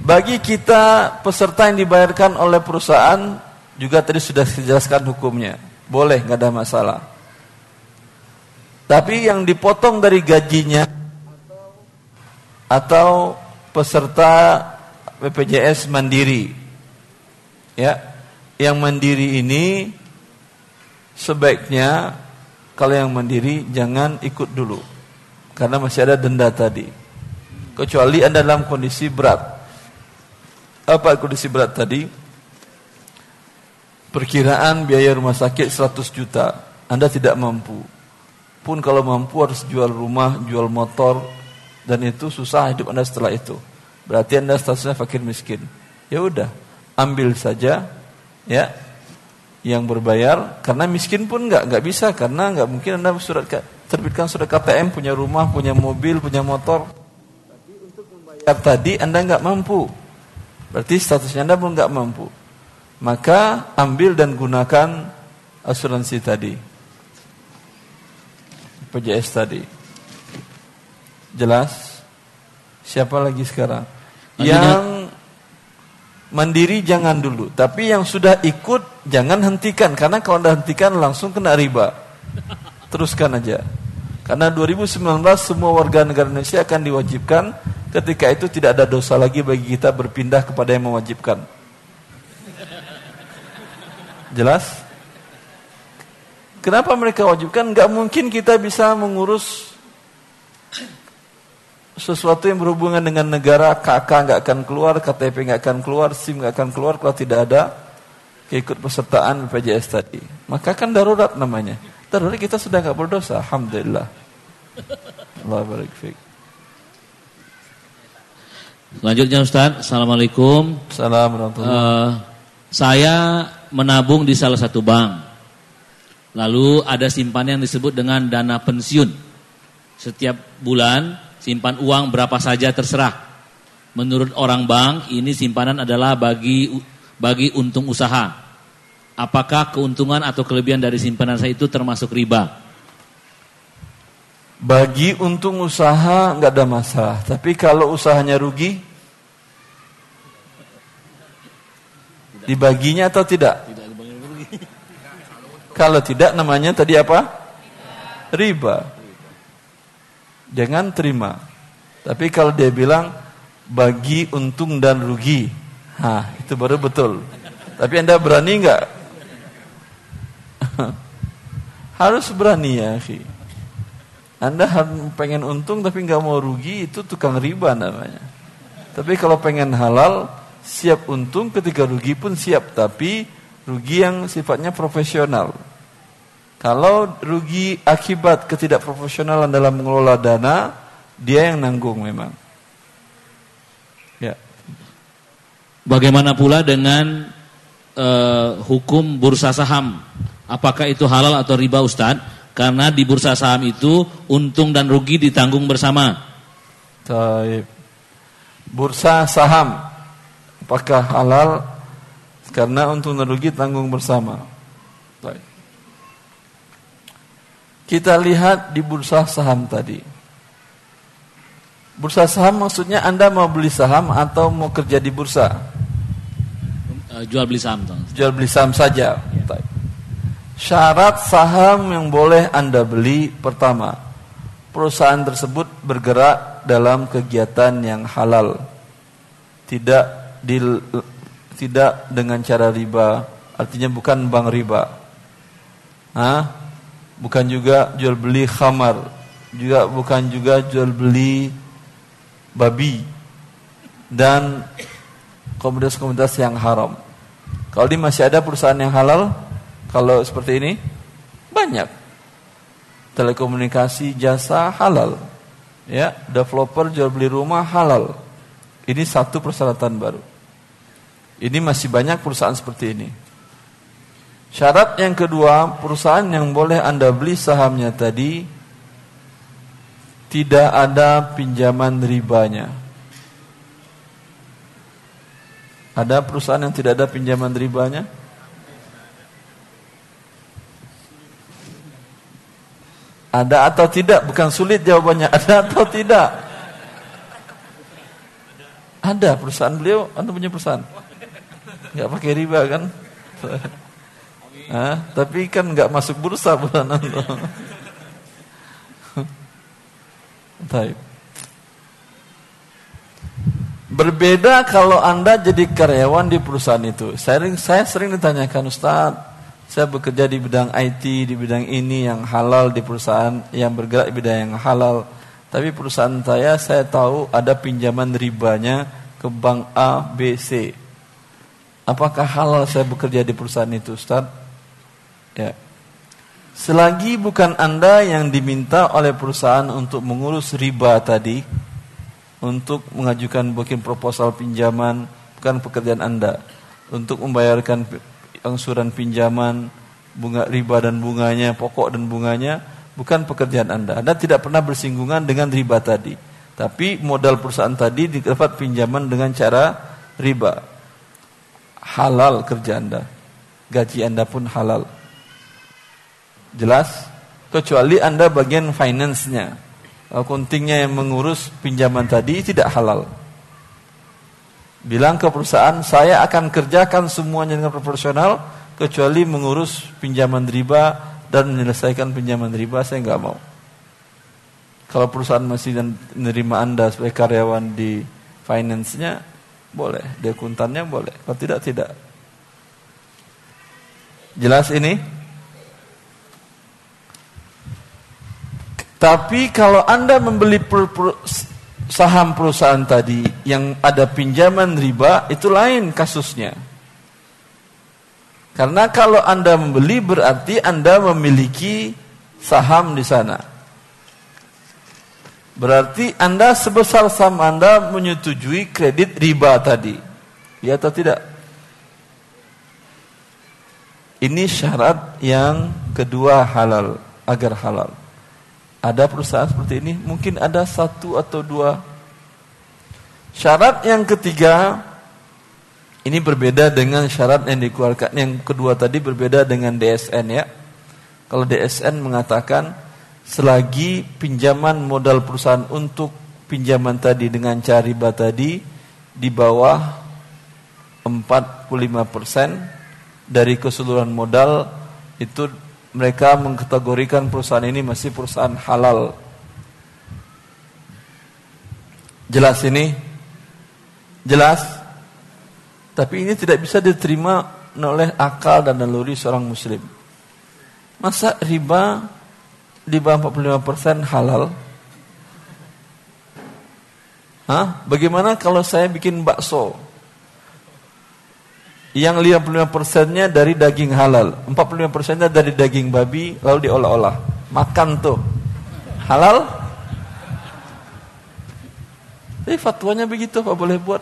Bagi kita peserta yang dibayarkan oleh perusahaan juga tadi sudah dijelaskan hukumnya. Boleh, nggak ada masalah. Tapi yang dipotong dari gajinya atau peserta BPJS mandiri. Ya. Yang mandiri ini sebaiknya kalau yang mandiri jangan ikut dulu. Karena masih ada denda tadi. Kecuali Anda dalam kondisi berat. Apa kondisi berat tadi? Perkiraan biaya rumah sakit 100 juta. Anda tidak mampu. Pun kalau mampu harus jual rumah, jual motor. Dan itu susah hidup Anda setelah itu. Berarti Anda statusnya fakir miskin. Ya udah, ambil saja ya yang berbayar karena miskin pun nggak nggak bisa karena nggak mungkin anda surat terbitkan surat KTM punya rumah punya mobil punya motor tadi anda nggak mampu berarti statusnya anda pun nggak mampu maka ambil dan gunakan asuransi tadi PJS tadi jelas siapa lagi sekarang yang Mandiri jangan dulu, tapi yang sudah ikut jangan hentikan karena kalau Anda hentikan langsung kena riba. Teruskan aja. Karena 2019 semua warga negara Indonesia akan diwajibkan ketika itu tidak ada dosa lagi bagi kita berpindah kepada yang mewajibkan. Jelas? Kenapa mereka wajibkan? Gak mungkin kita bisa mengurus sesuatu yang berhubungan dengan negara KK nggak akan keluar, KTP nggak akan keluar, SIM nggak akan keluar kalau tidak ada keikut pesertaan BPJS tadi. Maka kan darurat namanya. Darurat kita sudah nggak berdosa, alhamdulillah. Allah barik. Selanjutnya Ustaz, Assalamualaikum. Assalamualaikum. Uh, saya menabung di salah satu bank. Lalu ada simpanan yang disebut dengan dana pensiun. Setiap bulan simpan uang berapa saja terserah. menurut orang bank ini simpanan adalah bagi bagi untung usaha. Apakah keuntungan atau kelebihan dari simpanan saya itu termasuk riba? Bagi untung usaha nggak ada masalah, tapi kalau usahanya rugi, dibaginya atau tidak? Kalau tidak namanya tadi apa? Riba. Jangan terima. Tapi kalau dia bilang bagi untung dan rugi, ha itu baru betul. Tapi anda berani nggak? Harus berani ya, sih. Anda pengen untung tapi nggak mau rugi itu tukang riba namanya. Tapi kalau pengen halal siap untung ketika rugi pun siap tapi rugi yang sifatnya profesional. Kalau rugi akibat ketidakprofesionalan dalam mengelola dana, dia yang nanggung memang. Ya. Bagaimana pula dengan uh, hukum bursa saham? Apakah itu halal atau riba Ustadz? Karena di bursa saham itu untung dan rugi ditanggung bersama. Taib. Bursa saham apakah halal karena untung dan rugi tanggung bersama. Taib. Kita lihat di bursa saham tadi. Bursa saham maksudnya Anda mau beli saham atau mau kerja di bursa? Eh, jual beli saham. Jual beli saham saja. Taib. Syarat saham yang boleh Anda beli pertama, perusahaan tersebut bergerak dalam kegiatan yang halal. Tidak di, tidak dengan cara riba, artinya bukan bank riba. Hah? Bukan juga jual beli khamar, juga bukan juga jual beli babi dan komunitas-komunitas yang haram. Kalau ini masih ada perusahaan yang halal, kalau seperti ini banyak. Telekomunikasi jasa halal. Ya, developer jual beli rumah halal. Ini satu persyaratan baru. Ini masih banyak perusahaan seperti ini. Syarat yang kedua, perusahaan yang boleh Anda beli sahamnya tadi tidak ada pinjaman ribanya. Ada perusahaan yang tidak ada pinjaman ribanya? Ada atau tidak? Bukan sulit jawabannya. Ada atau tidak? Ada perusahaan beliau, anda punya perusahaan? Gak pakai riba kan? Hah? Tapi kan gak masuk bursa bulan anda. Baik. Berbeda kalau anda jadi karyawan di perusahaan itu. Saya, saya sering ditanyakan Ustaz, saya bekerja di bidang IT, di bidang ini yang halal di perusahaan yang bergerak di bidang yang halal. Tapi perusahaan saya, saya tahu ada pinjaman ribanya ke bank A, B, C. Apakah halal saya bekerja di perusahaan itu, Ustaz? Ya. Selagi bukan Anda yang diminta oleh perusahaan untuk mengurus riba tadi, untuk mengajukan booking proposal pinjaman, bukan pekerjaan Anda. Untuk membayarkan angsuran pinjaman, bunga riba dan bunganya, pokok dan bunganya, bukan pekerjaan Anda. Anda tidak pernah bersinggungan dengan riba tadi. Tapi modal perusahaan tadi dapat pinjaman dengan cara riba. Halal kerja Anda. Gaji Anda pun halal. Jelas? Kecuali Anda bagian finance-nya. Akuntingnya yang mengurus pinjaman tadi tidak halal. Bilang ke perusahaan, saya akan kerjakan semuanya dengan proporsional kecuali mengurus pinjaman riba dan menyelesaikan pinjaman riba saya nggak mau. Kalau perusahaan masih menerima Anda sebagai karyawan di finance-nya boleh, di akuntannya boleh. Kalau tidak tidak. Jelas ini? Tapi kalau Anda membeli saham perusahaan tadi yang ada pinjaman riba itu lain kasusnya. Karena kalau Anda membeli berarti Anda memiliki saham di sana. Berarti Anda sebesar saham Anda menyetujui kredit riba tadi. Ya atau tidak? Ini syarat yang kedua halal, agar halal. Ada perusahaan seperti ini, mungkin ada satu atau dua. Syarat yang ketiga ini berbeda dengan syarat yang dikeluarkan yang kedua tadi berbeda dengan DSN ya. Kalau DSN mengatakan selagi pinjaman modal perusahaan untuk pinjaman tadi dengan cara riba tadi di bawah 45% dari keseluruhan modal itu mereka mengkategorikan perusahaan ini masih perusahaan halal. Jelas ini? Jelas? Tapi ini tidak bisa diterima oleh akal dan naluri seorang muslim. Masa riba di bawah 45% halal? Hah? Bagaimana kalau saya bikin bakso? Yang 55%-nya dari daging halal, 45%-nya dari daging babi, lalu diolah-olah. Makan tuh. Halal? Tapi fatwanya begitu, apa boleh buat?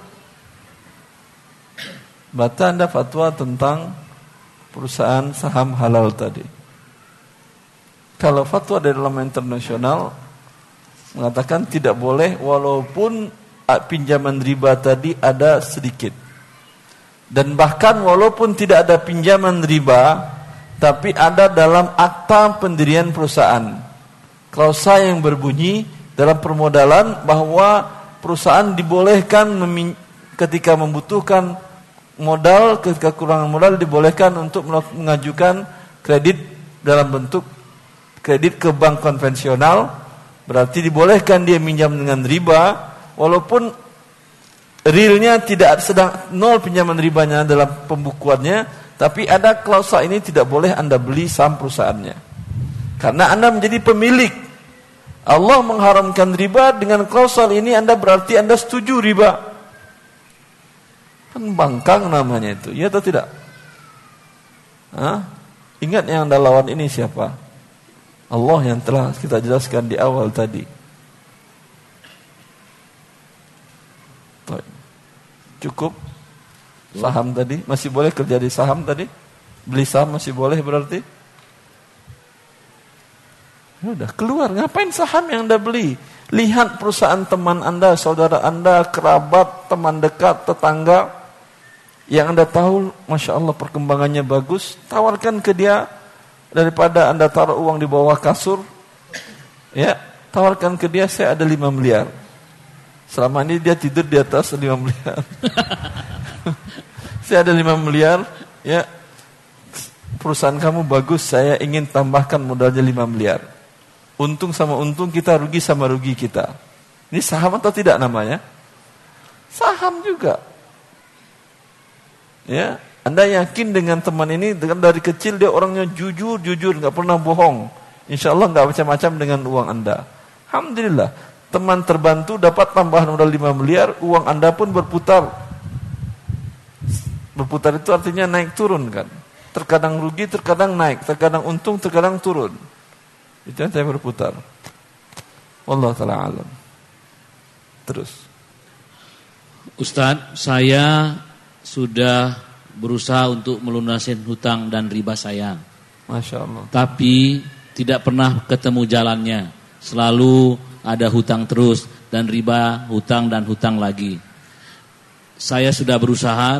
Baca Anda fatwa tentang perusahaan saham halal tadi. Kalau fatwa dari ulama internasional mengatakan tidak boleh walaupun pinjaman riba tadi ada sedikit. Dan bahkan walaupun tidak ada pinjaman riba tapi ada dalam akta pendirian perusahaan. Klausa yang berbunyi dalam permodalan bahwa perusahaan dibolehkan ketika membutuhkan modal ketika kekurangan modal dibolehkan untuk mengajukan kredit dalam bentuk kredit ke bank konvensional berarti dibolehkan dia minjam dengan riba walaupun realnya tidak sedang nol pinjaman ribanya dalam pembukuannya tapi ada klausa ini tidak boleh anda beli saham perusahaannya karena anda menjadi pemilik Allah mengharamkan riba dengan klausal ini anda berarti anda setuju riba Kan bangkang namanya itu, ya atau tidak? Hah? Ingat yang anda lawan ini siapa? Allah yang telah kita jelaskan di awal tadi. Cukup saham tadi, masih boleh kerja di saham tadi? Beli saham masih boleh berarti? Ya udah keluar, ngapain saham yang anda beli? Lihat perusahaan teman anda, saudara anda, kerabat, teman dekat, tetangga, yang anda tahu, masya Allah perkembangannya bagus, tawarkan ke dia daripada anda taruh uang di bawah kasur, ya tawarkan ke dia saya ada 5 miliar. Selama ini dia tidur di atas 5 miliar. saya ada 5 miliar, ya perusahaan kamu bagus, saya ingin tambahkan modalnya 5 miliar. Untung sama untung kita rugi sama rugi kita. Ini saham atau tidak namanya? Saham juga. Ya, Anda yakin dengan teman ini dengan dari kecil dia orangnya jujur, jujur, nggak pernah bohong. Insya Allah nggak macam-macam dengan uang Anda. Alhamdulillah, teman terbantu dapat tambahan modal 5 miliar, uang Anda pun berputar. Berputar itu artinya naik turun kan. Terkadang rugi, terkadang naik, terkadang untung, terkadang turun. Itu yang saya berputar. Allah taala alam. Terus. Ustadz, saya sudah berusaha untuk melunasi hutang dan riba saya. Masya Allah. Tapi tidak pernah ketemu jalannya. Selalu ada hutang terus dan riba, hutang dan hutang lagi. Saya sudah berusaha,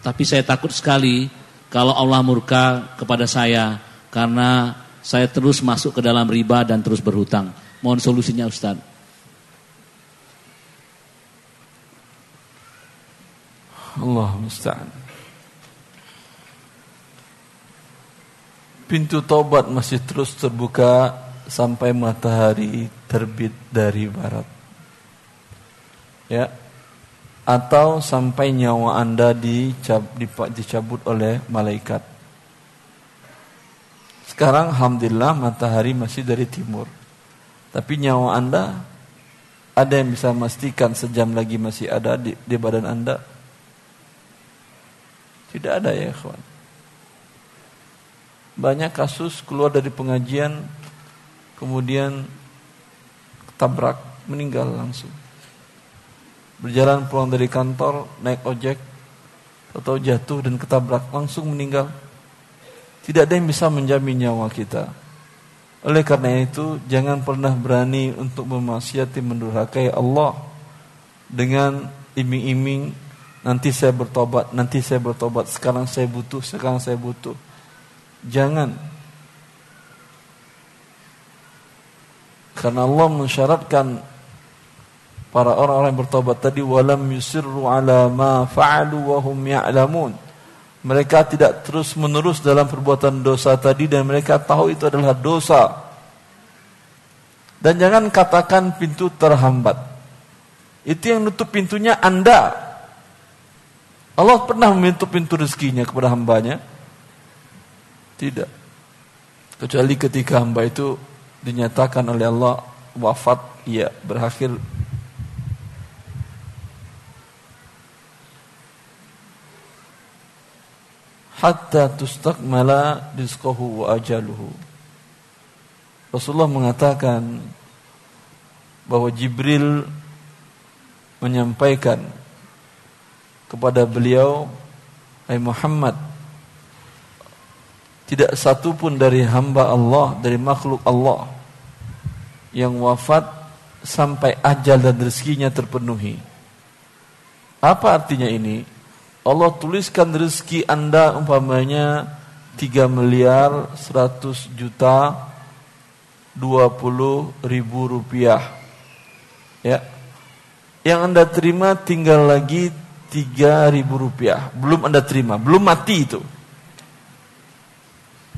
tapi saya takut sekali kalau Allah murka kepada saya karena saya terus masuk ke dalam riba dan terus berhutang. Mohon solusinya Ustaz. Allah musta'an. Pintu taubat masih terus terbuka sampai matahari terbit dari barat. Ya. Atau sampai nyawa Anda dicab, dicabut oleh malaikat. Sekarang alhamdulillah matahari masih dari timur. Tapi nyawa Anda ada yang bisa memastikan sejam lagi masih ada di, di badan Anda? Tidak ada ya kawan. Banyak kasus keluar dari pengajian kemudian tabrak meninggal langsung. Berjalan pulang dari kantor naik ojek atau jatuh dan ketabrak langsung meninggal. Tidak ada yang bisa menjamin nyawa kita. Oleh karena itu jangan pernah berani untuk memaksiati mendurhakai Allah dengan iming-iming nanti saya bertobat, nanti saya bertobat, sekarang saya butuh, sekarang saya butuh. Jangan. Karena Allah mensyaratkan para orang-orang yang bertobat tadi walam yusirru ala ma fa'alu wa hum ya'lamun. Mereka tidak terus menerus dalam perbuatan dosa tadi dan mereka tahu itu adalah dosa. Dan jangan katakan pintu terhambat. Itu yang nutup pintunya Anda. Allah pernah menutup pintu rezekinya kepada hambanya? Tidak. Kecuali ketika hamba itu dinyatakan oleh Allah wafat, ya berakhir hatta tustakmala rizqahu wa ajaluhu. Rasulullah mengatakan bahwa Jibril menyampaikan kepada beliau, "Hai Muhammad, tidak satu pun dari hamba Allah, dari makhluk Allah yang wafat sampai ajal dan rezekinya terpenuhi." Apa artinya ini? Allah tuliskan rezeki Anda umpamanya 3 miliar 100 juta 20 ribu rupiah. Ya. Yang Anda terima tinggal lagi 3 ribu rupiah. Belum Anda terima, belum mati itu.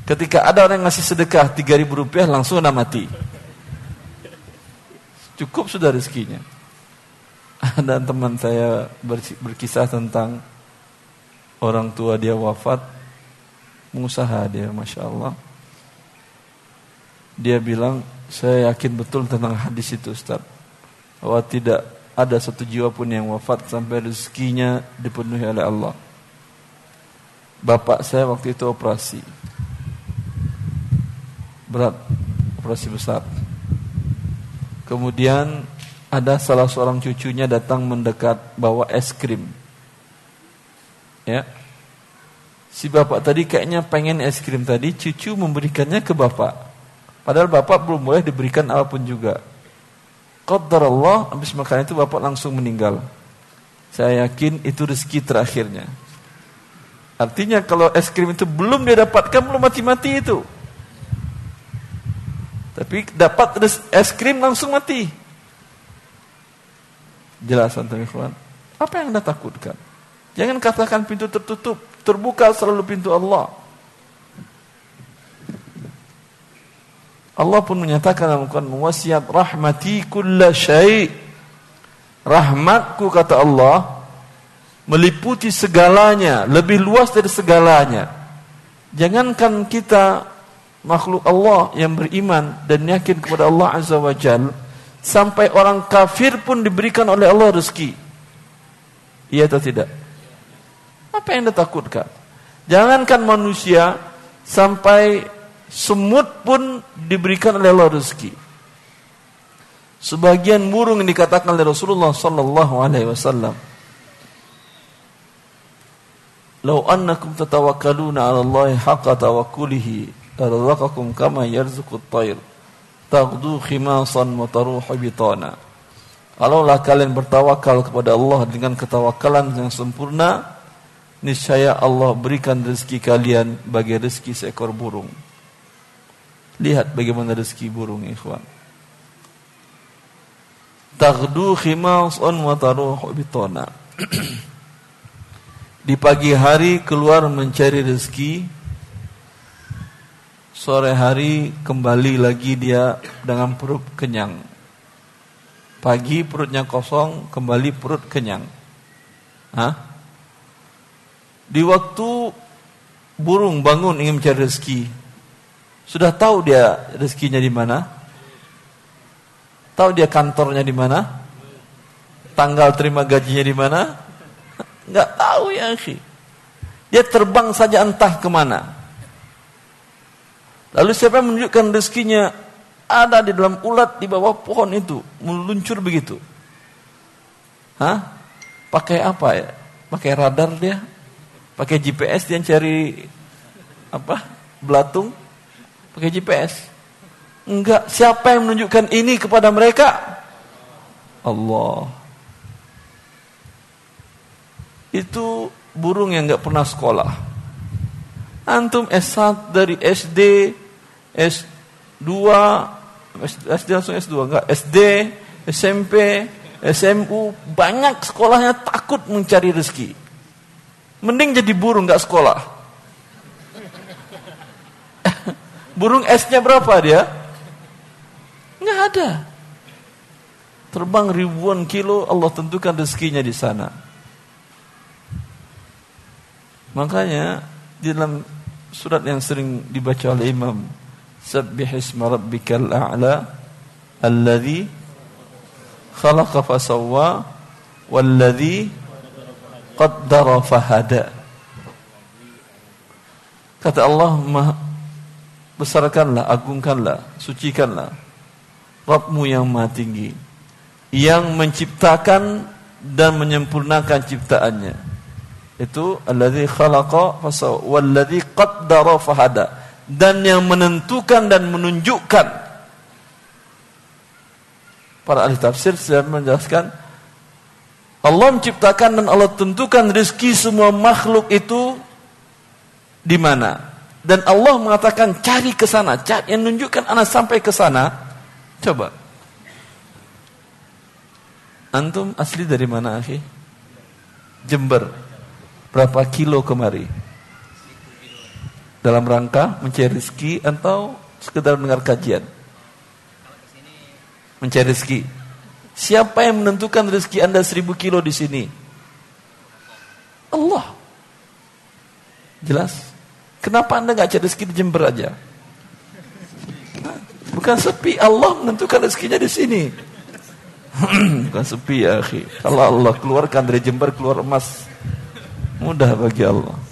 Ketika ada orang yang ngasih sedekah 3 ribu rupiah langsung Anda mati. Cukup sudah rezekinya. Ada teman saya berkisah tentang orang tua dia wafat, pengusaha dia, masya Allah. Dia bilang, saya yakin betul tentang hadis itu Ustaz. Bahwa tidak ada satu jiwa pun yang wafat sampai rezekinya dipenuhi oleh Allah. Bapak saya waktu itu operasi. Berat, operasi besar. Kemudian ada salah seorang cucunya datang mendekat bawa es krim Ya. Si bapak tadi kayaknya pengen es krim tadi, cucu memberikannya ke bapak. Padahal bapak belum boleh diberikan apa pun juga. Allah, habis makan itu bapak langsung meninggal. Saya yakin itu rezeki terakhirnya. Artinya kalau es krim itu belum dia dapatkan, belum mati-mati itu. Tapi dapat es krim langsung mati. Jelasan teman-teman. Apa yang anda takutkan? Jangan katakan pintu tertutup, terbuka selalu pintu Allah. Allah pun menyatakan dalam Quran wasiat rahmati kulla syai. Rahmatku kata Allah meliputi segalanya, lebih luas dari segalanya. Jangankan kita makhluk Allah yang beriman dan yakin kepada Allah Azza wa Jal, sampai orang kafir pun diberikan oleh Allah rezeki. Iya atau tidak? Apa yang anda takutkan? Jangankan manusia, sampai semut pun diberikan oleh Allah rezeki. Sebagian burung yang dikatakan oleh Rasulullah sallallahu alaihi wasallam. "Lau annakum tatawakkaluna 'ala Allah haqqa tawakkulihi, kama yarzuqut tayr, taghdu khimasan wa taruhu bitana." Kalaulah kalian bertawakal kepada Allah dengan ketawakalan yang sempurna, niscaya Allah berikan rezeki kalian bagi rezeki seekor burung. Lihat bagaimana rezeki burung ikhwan. Taghdu khimasan wa bitona. Di pagi hari keluar mencari rezeki, sore hari kembali lagi dia dengan perut kenyang. Pagi perutnya kosong, kembali perut kenyang. Hah? Di waktu burung bangun ingin mencari rezeki, sudah tahu dia rezekinya di mana? Tahu dia kantornya di mana? Tanggal terima gajinya di mana? Enggak tahu ya, sih. Dia terbang saja entah ke mana. Lalu siapa yang menunjukkan rezekinya? Ada di dalam ulat di bawah pohon itu, meluncur begitu. Hah? Pakai apa ya? Pakai radar dia? Pakai GPS dia cari apa? Belatung? Pakai GPS? Enggak. Siapa yang menunjukkan ini kepada mereka? Allah. itu burung yang nggak pernah sekolah. Antum S1 dari SD, S2, SD langsung S2 enggak, SD, SMP, SMU, banyak sekolahnya takut mencari rezeki. Mending jadi burung nggak sekolah. burung S-nya berapa dia? Nggak ada. Terbang ribuan kilo, Allah tentukan rezekinya di sana. Makanya di dalam surat yang sering dibaca oleh Imam Sabbihisma rabbikal a'la alladhi khalaqa fasawwa walladhi qaddara fahada. Kata Allah, besarkanlah, agungkanlah, sucikanlah Rabbmu yang maha tinggi yang menciptakan dan menyempurnakan ciptaannya. Itu alladzi khalaqa fasaw walladzi qaddara fahada dan yang menentukan dan menunjukkan. Para ahli tafsir sudah menjelaskan Allah menciptakan dan Allah tentukan rezeki semua makhluk itu di mana. Dan Allah mengatakan cari ke sana, cari yang menunjukkan anak sampai ke sana. Coba. Antum asli dari mana, akhi? Jember. Berapa kilo kemari? Dalam rangka mencari rezeki atau sekedar mendengar kajian? Mencari rezeki. Siapa yang menentukan rezeki Anda seribu kilo di sini? Allah. Jelas? Kenapa Anda nggak cari rezeki di Jember aja? Bukan sepi, Allah menentukan rezekinya di sini. Bukan sepi ya, akhi. Kalau Allah keluarkan dari Jember keluar emas, mudah bagi Allah.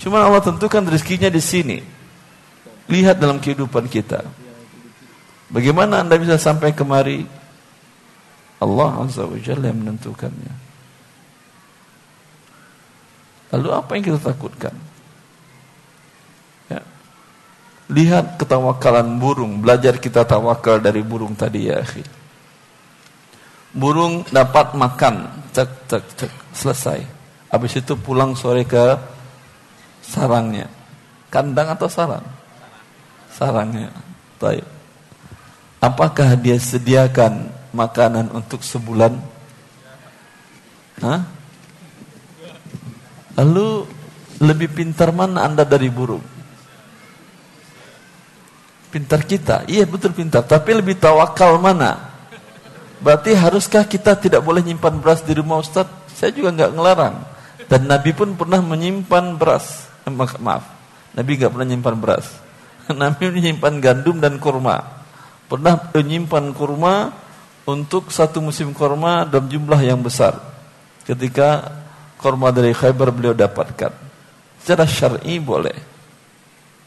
Cuma Allah tentukan rezekinya di sini. Lihat dalam kehidupan kita. Bagaimana Anda bisa sampai kemari? Allah Azza wa Jalla yang menentukannya. Lalu apa yang kita takutkan? Ya. Lihat ketawakalan burung, belajar kita tawakal dari burung tadi ya akhi. Burung dapat makan, cek cek cek, selesai. Habis itu pulang sore ke sarangnya. Kandang atau sarang? Sarangnya. Baik. Apakah dia sediakan makanan untuk sebulan? Hah? Lalu lebih pintar mana Anda dari burung? Pintar kita, iya betul pintar, tapi lebih tawakal mana? Berarti haruskah kita tidak boleh nyimpan beras di rumah Ustaz? Saya juga nggak ngelarang. Dan Nabi pun pernah menyimpan beras. Maaf, Nabi nggak pernah menyimpan beras. Nabi menyimpan gandum dan kurma. Pernah menyimpan kurma untuk satu musim korma dalam jumlah yang besar. Ketika korma dari Khaybar beliau dapatkan. Secara syar'i boleh.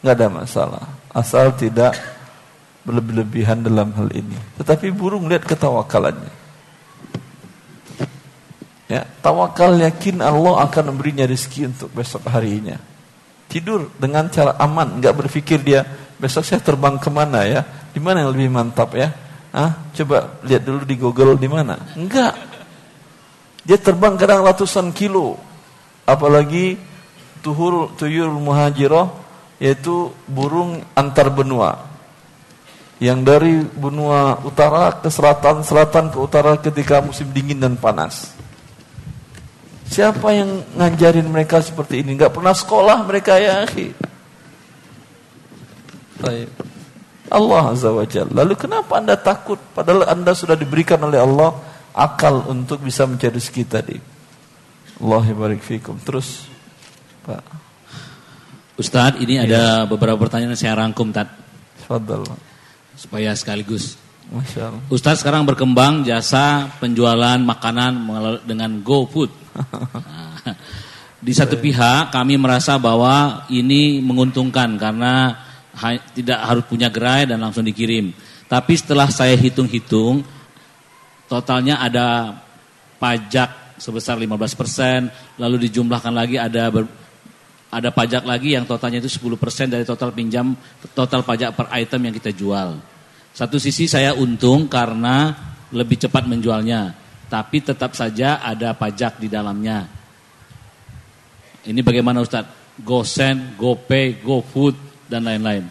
nggak ada masalah. Asal tidak berlebih-lebihan dalam hal ini. Tetapi burung lihat ketawakalannya. Ya, tawakal yakin Allah akan memberinya rezeki untuk besok harinya. Tidur dengan cara aman, nggak berpikir dia besok saya terbang ke mana ya, di mana yang lebih mantap ya. Ah, coba lihat dulu di Google di mana. Enggak. Dia terbang kadang ratusan kilo. Apalagi tuhur tuyur muhajirah yaitu burung antar benua. Yang dari benua utara ke selatan, selatan ke utara ketika musim dingin dan panas. Siapa yang ngajarin mereka seperti ini? Enggak pernah sekolah mereka ya, akhi. Baik. Allah Azza wa. Lalu kenapa anda takut? Padahal anda sudah diberikan oleh Allah akal untuk bisa mencari rezeki tadi. Allah barik fikum. Terus, Pak. Ustadz, ini ya. ada beberapa pertanyaan yang saya rangkum, Tad. Fadal. Supaya sekaligus. Masya Allah. Ustadz sekarang berkembang jasa penjualan makanan dengan GoFood. Di satu pihak kami merasa bahwa ini menguntungkan karena tidak harus punya gerai dan langsung dikirim. Tapi setelah saya hitung-hitung, totalnya ada pajak sebesar 15%, lalu dijumlahkan lagi ada ber, ada pajak lagi yang totalnya itu 10% dari total pinjam, total pajak per item yang kita jual. Satu sisi saya untung karena lebih cepat menjualnya, tapi tetap saja ada pajak di dalamnya. Ini bagaimana Ustaz? GoSend, GoPay, GoFood dan lain-lain.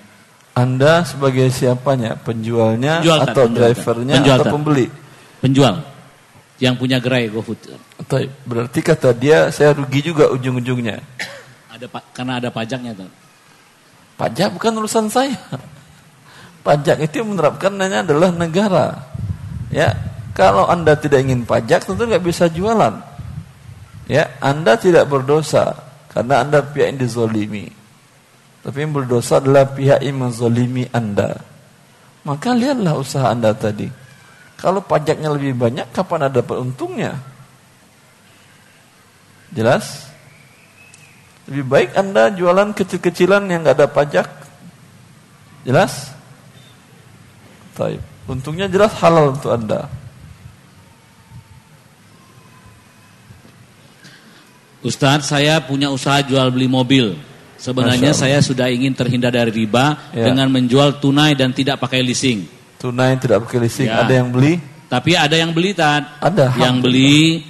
Anda sebagai siapanya? Penjualnya Penjual, atau penjual, drivernya penjual, atau pembeli? Penjual. Yang punya gerai GoFood. Berarti kata dia saya rugi juga ujung-ujungnya. Ada karena ada pajaknya tuh. Pajak bukan urusan saya. Pajak itu menerapkan hanya adalah negara. Ya, kalau Anda tidak ingin pajak tentu nggak bisa jualan. Ya, Anda tidak berdosa karena Anda pihak yang dizolimi. Tapi yang berdosa adalah pihak yang menzolimi Anda. Maka lihatlah usaha Anda tadi. Kalau pajaknya lebih banyak, kapan ada dapat untungnya? Jelas? Lebih baik Anda jualan kecil-kecilan yang nggak ada pajak. Jelas? Taib. Untungnya jelas halal untuk Anda. Ustadz, saya punya usaha jual beli mobil. Sebenarnya saya sudah ingin terhindar dari riba ya. dengan menjual tunai dan tidak pakai leasing. Tunai tidak pakai leasing. Ya. Ada yang beli? Tapi ada yang beli, Tad. Ada. Yang beli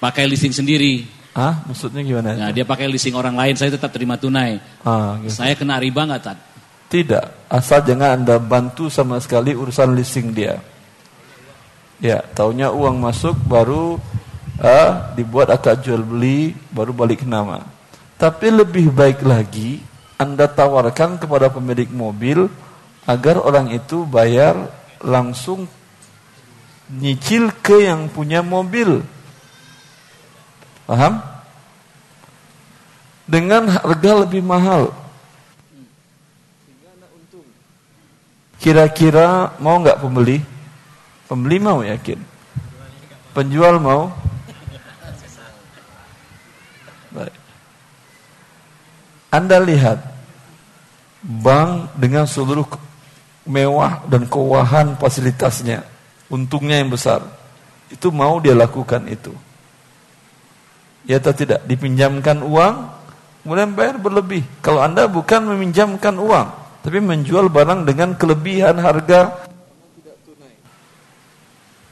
pakai leasing sendiri. Ah, maksudnya gimana? Nah, dia pakai leasing orang lain, saya tetap terima tunai. Ah, gitu. Saya kena riba nggak, Tad? Tidak. Asal jangan Anda bantu sama sekali urusan leasing dia. Ya, taunya uang masuk baru ah, dibuat akad jual beli, baru balik nama. Tapi lebih baik lagi Anda tawarkan kepada pemilik mobil agar orang itu bayar langsung nyicil ke yang punya mobil. Paham? Dengan harga lebih mahal. Kira-kira mau nggak pembeli? Pembeli mau yakin. Penjual mau? Anda lihat bank dengan seluruh mewah dan kewahan fasilitasnya, untungnya yang besar. Itu mau dia lakukan itu. Ya atau tidak? Dipinjamkan uang, kemudian bayar berlebih. Kalau Anda bukan meminjamkan uang, tapi menjual barang dengan kelebihan harga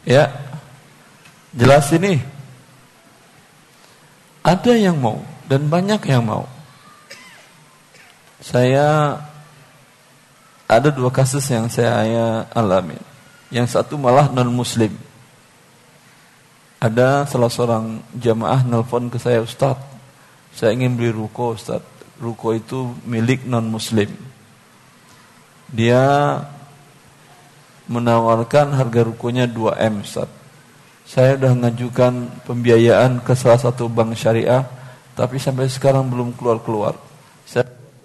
Ya. Jelas ini. Ada yang mau dan banyak yang mau. Saya ada dua kasus yang saya alami. Yang satu malah non muslim. Ada salah seorang jamaah nelpon ke saya, Ustaz, saya ingin beli ruko Ustaz. Ruko itu milik non muslim. Dia menawarkan harga rukonya 2M Ustaz. Saya sudah mengajukan pembiayaan ke salah satu bank syariah, tapi sampai sekarang belum keluar-keluar.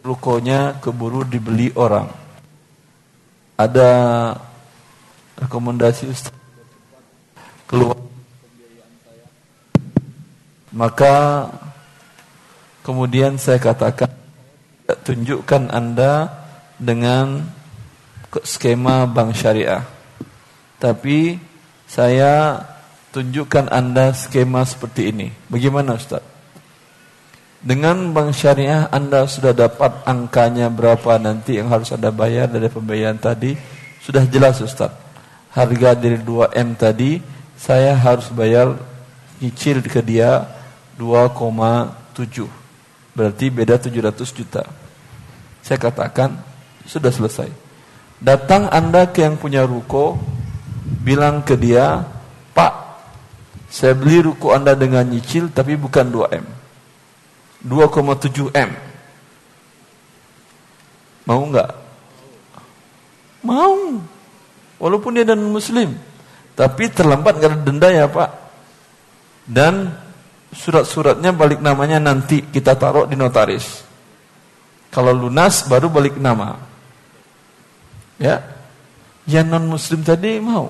Rukonya keburu dibeli orang. Ada rekomendasi Ustaz keluar maka kemudian saya katakan tunjukkan Anda dengan skema bank syariah. Tapi saya tunjukkan Anda skema seperti ini. Bagaimana Ustaz? Dengan bank syariah Anda sudah dapat angkanya berapa nanti yang harus Anda bayar dari pembayaran tadi. Sudah jelas Ustaz. Harga dari 2M tadi saya harus bayar nyicil ke dia 2,7. Berarti beda 700 juta. Saya katakan sudah selesai. Datang Anda ke yang punya ruko, bilang ke dia, "Pak, saya beli ruko Anda dengan nyicil tapi bukan 2M." 2,7 M. Mau nggak? Mau. Walaupun dia dan muslim. Tapi terlambat ada denda ya Pak. Dan surat-suratnya balik namanya nanti kita taruh di notaris. Kalau lunas baru balik nama. Ya. Yang non muslim tadi mau.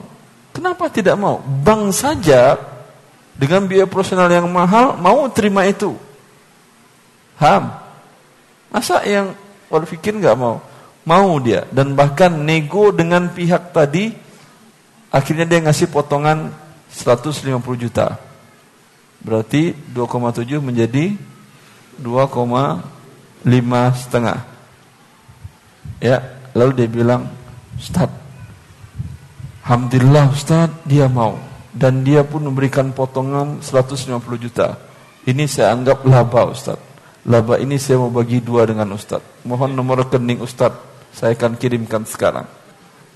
Kenapa tidak mau? Bank saja dengan biaya profesional yang mahal mau terima itu. Ham. Masa yang orang fikir nggak mau? Mau dia dan bahkan nego dengan pihak tadi akhirnya dia ngasih potongan 150 juta. Berarti 2,7 menjadi 2,5 setengah. Ya, lalu dia bilang, Ustaz, Alhamdulillah Ustaz, dia mau. Dan dia pun memberikan potongan 150 juta. Ini saya anggap laba Ustaz. Laba ini saya mau bagi dua dengan Ustaz. Mohon nomor rekening Ustaz, saya akan kirimkan sekarang.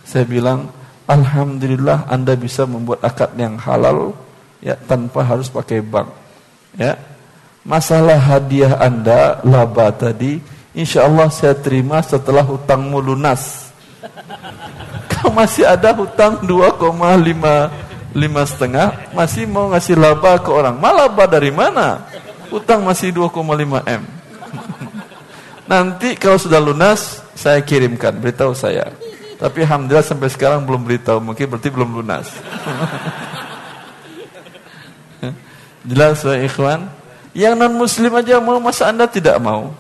Saya bilang, Alhamdulillah Anda bisa membuat akad yang halal ya tanpa harus pakai bank. Ya. Masalah hadiah Anda laba tadi, insya Allah saya terima setelah hutangmu lunas. Kau masih ada hutang 2,5 lima setengah masih mau ngasih laba ke orang. Malah laba dari mana? Utang masih 2,5 m. Nanti kalau sudah lunas saya kirimkan, beritahu saya. Tapi alhamdulillah sampai sekarang belum beritahu, mungkin berarti belum lunas. Jelas ya ikhwan? Yang non muslim aja mau masa Anda tidak mau?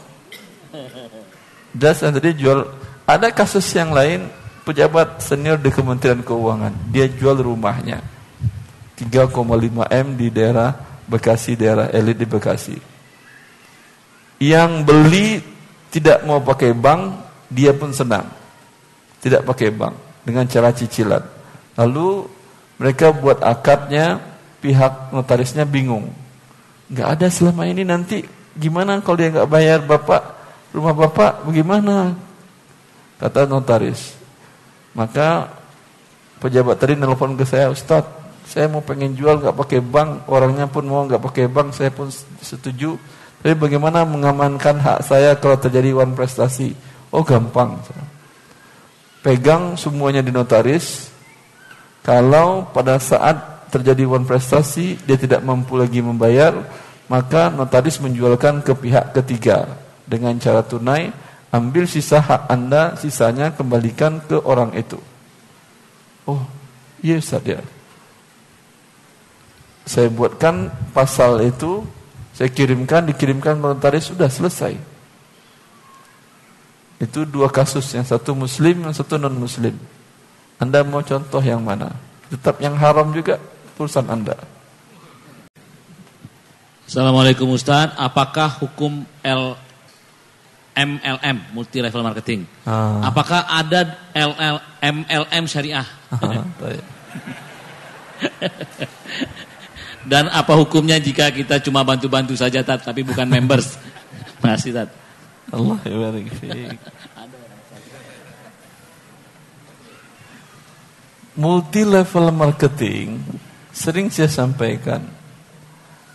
Jelas tadi jual ada kasus yang lain pejabat senior di Kementerian Keuangan, dia jual rumahnya 3,5 M di daerah Bekasi, daerah elit di Bekasi. Yang beli tidak mau pakai bank, dia pun senang. Tidak pakai bank, dengan cara cicilan. Lalu mereka buat akadnya, pihak notarisnya bingung. Gak ada selama ini nanti gimana kalau dia nggak bayar bapak rumah bapak bagaimana? Kata notaris. Maka pejabat tadi nelfon ke saya, Ustadz, saya mau pengen jual nggak pakai bank, orangnya pun mau nggak pakai bank, saya pun setuju. Tapi bagaimana mengamankan hak saya kalau terjadi uang prestasi? Oh gampang. Pegang semuanya di notaris. Kalau pada saat terjadi uang prestasi dia tidak mampu lagi membayar, maka notaris menjualkan ke pihak ketiga dengan cara tunai. Ambil sisa hak anda, sisanya kembalikan ke orang itu. Oh, iya Ustaz ya saya buatkan pasal itu, saya kirimkan, dikirimkan notaris sudah selesai. Itu dua kasus, yang satu muslim, yang satu non muslim. Anda mau contoh yang mana? Tetap yang haram juga urusan Anda. Assalamualaikum Ustaz, apakah hukum L MLM multi level marketing? Ah. Apakah ada LL MLM syariah? Ah, Dan apa hukumnya jika kita cuma bantu-bantu saja tat, tapi bukan members? Masih tat. Allah ya Multi level marketing sering saya sampaikan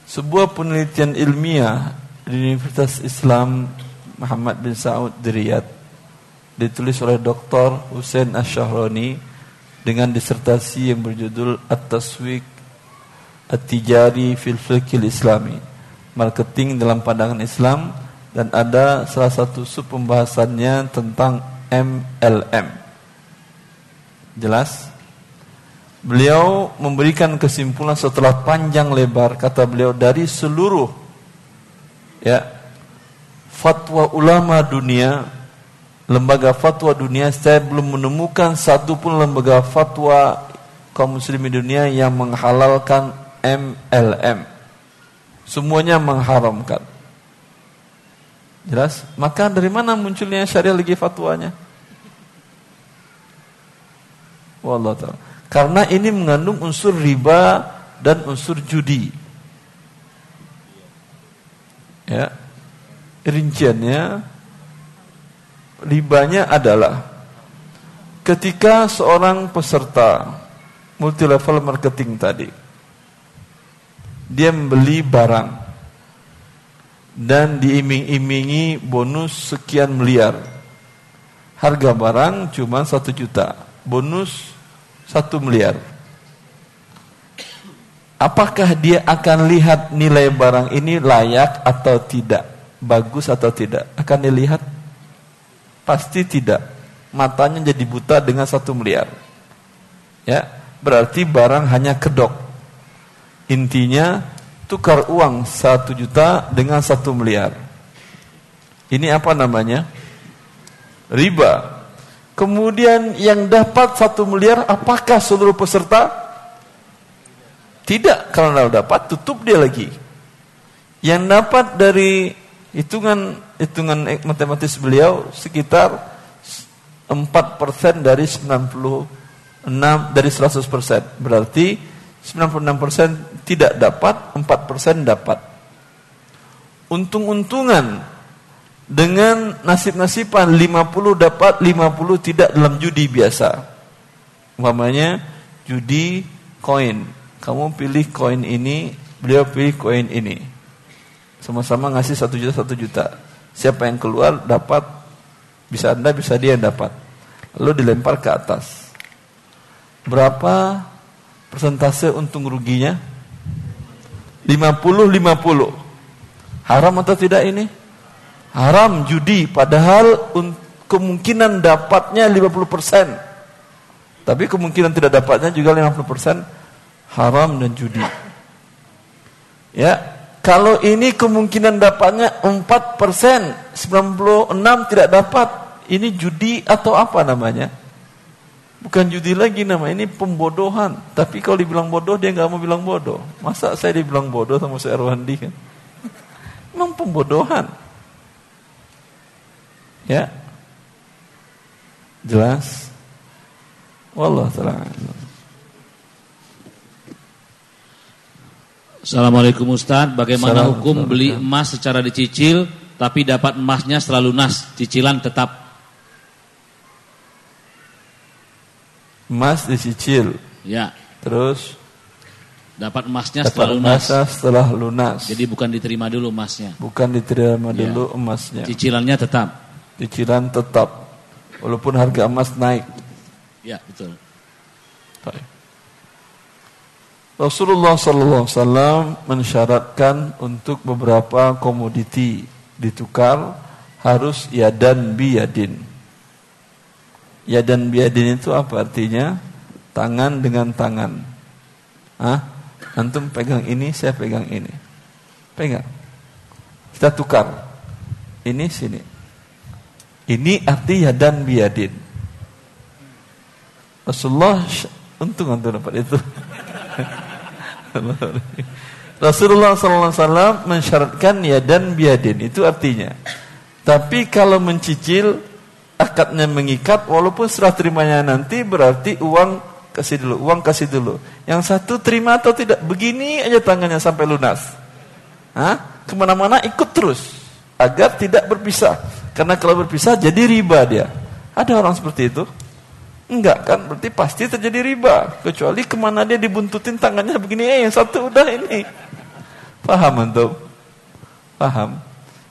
sebuah penelitian ilmiah di Universitas Islam Muhammad bin Saud di Riyadh ditulis oleh Dr. Hussein Asyahroni dengan disertasi yang berjudul At-Taswik At-Tijari fil Fiqhil Islami Marketing dalam pandangan Islam Dan ada salah satu sub pembahasannya tentang MLM Jelas? Beliau memberikan kesimpulan setelah panjang lebar Kata beliau dari seluruh ya Fatwa ulama dunia Lembaga fatwa dunia Saya belum menemukan satu pun lembaga fatwa kaum muslimin dunia yang menghalalkan MLM. Semuanya mengharamkan. Jelas? Maka dari mana munculnya syariah lagi fatwanya? Wallah ta'ala. Karena ini mengandung unsur riba dan unsur judi. Ya. Rinciannya ribanya adalah ketika seorang peserta multi level marketing tadi dia membeli barang dan diiming-imingi bonus sekian miliar. Harga barang cuma satu juta, bonus satu miliar. Apakah dia akan lihat nilai barang ini layak atau tidak, bagus atau tidak? Akan dilihat? Pasti tidak. Matanya jadi buta dengan satu miliar. Ya, berarti barang hanya kedok Intinya tukar uang satu juta dengan satu miliar. Ini apa namanya? Riba. Kemudian yang dapat satu miliar apakah seluruh peserta? Tidak, kalau dapat tutup dia lagi. Yang dapat dari hitungan hitungan matematis beliau sekitar 4% dari 96 dari 100%. Berarti 96% tidak dapat, 4% dapat. untung-untungan dengan nasib-nasiban 50 dapat 50 tidak dalam judi biasa. Umpamanya judi koin. Kamu pilih koin ini, beliau pilih koin ini. Sama-sama ngasih satu juta satu juta. Siapa yang keluar dapat bisa anda bisa dia yang dapat. Lalu dilempar ke atas. Berapa persentase untung ruginya? 50 50. Haram atau tidak ini? Haram judi padahal kemungkinan dapatnya 50%. Tapi kemungkinan tidak dapatnya juga 50% haram dan judi. Ya, kalau ini kemungkinan dapatnya 4%, 96 tidak dapat. Ini judi atau apa namanya? Bukan judi lagi nama ini pembodohan. Tapi kalau dibilang bodoh dia nggak mau bilang bodoh. Masa saya dibilang bodoh sama si Erwandi kan? Memang pembodohan. Ya. Jelas? Wallah taala. Assalamualaikum Ustaz, bagaimana hukum beli emas secara dicicil tapi dapat emasnya setelah lunas, cicilan tetap emas dicicil. Ya. Terus dapat emasnya dapat setelah lunas. setelah lunas. Jadi bukan diterima dulu emasnya. Bukan diterima ya. dulu emasnya. Cicilannya tetap. Cicilan tetap. Walaupun harga emas naik. Ya, betul. Baik. Rasulullah sallallahu alaihi wasallam mensyaratkan untuk beberapa komoditi ditukar harus yadan biyadin. Yadan biyadin itu apa artinya? Tangan dengan tangan. Ah, antum pegang ini, saya pegang ini. Pegang. Kita tukar. Ini sini. Ini arti yadan biyadin. Rasulullah untung antum dapat itu. Rasulullah SAW mensyaratkan ya dan biadin itu artinya. Tapi kalau mencicil akadnya mengikat walaupun serah terimanya nanti berarti uang kasih dulu, uang kasih dulu. Yang satu terima atau tidak begini aja tangannya sampai lunas. Hah? Ke mana-mana ikut terus agar tidak berpisah. Karena kalau berpisah jadi riba dia. Ada orang seperti itu. Enggak kan, berarti pasti terjadi riba. Kecuali ke mana dia dibuntutin tangannya begini, eh yang satu udah ini. Paham antum? Paham?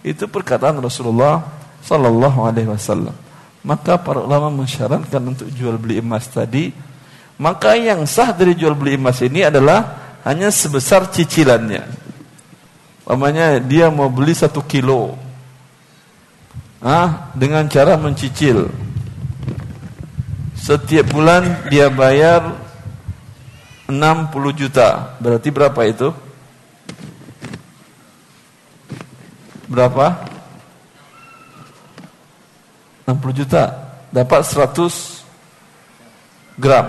Itu perkataan Rasulullah Sallallahu Alaihi Wasallam. Maka para ulama mensyaratkan untuk jual beli emas tadi. Maka yang sah dari jual beli emas ini adalah hanya sebesar cicilannya. Namanya dia mau beli satu kilo. Ah, dengan cara mencicil setiap bulan dia bayar 60 juta. Berarti berapa itu? Berapa? 60 juta. Dapat 100 gram.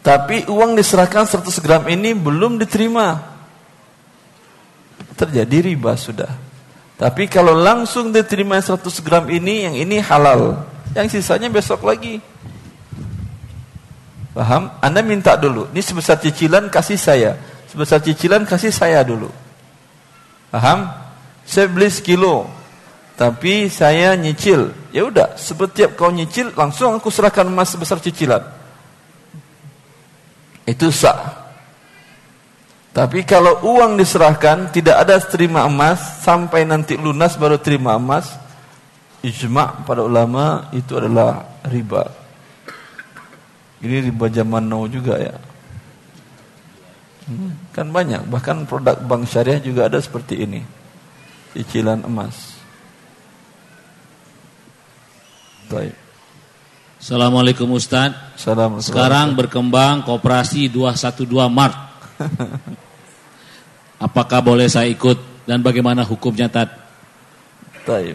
Tapi uang diserahkan 100 gram ini belum diterima. Terjadi riba sudah. Tapi kalau langsung diterima 100 gram ini, yang ini halal. Yang sisanya besok lagi. Paham? Anda minta dulu. Ini sebesar cicilan kasih saya. Sebesar cicilan kasih saya dulu. Paham? Saya beli sekilo. Tapi saya nyicil. Ya udah, setiap kau nyicil langsung aku serahkan emas sebesar cicilan. Itu sah. Tapi kalau uang diserahkan tidak ada terima emas sampai nanti lunas baru terima emas, ijma' pada ulama itu adalah riba. Ini riba zaman now juga ya. Hmm, kan banyak, bahkan produk bank syariah juga ada seperti ini. Cicilan emas. Baik. Assalamualaikum Ustaz. Assalamualaikum. Sekarang berkembang kooperasi 212 Mart. Apakah boleh saya ikut dan bagaimana hukumnya Tad? Baik.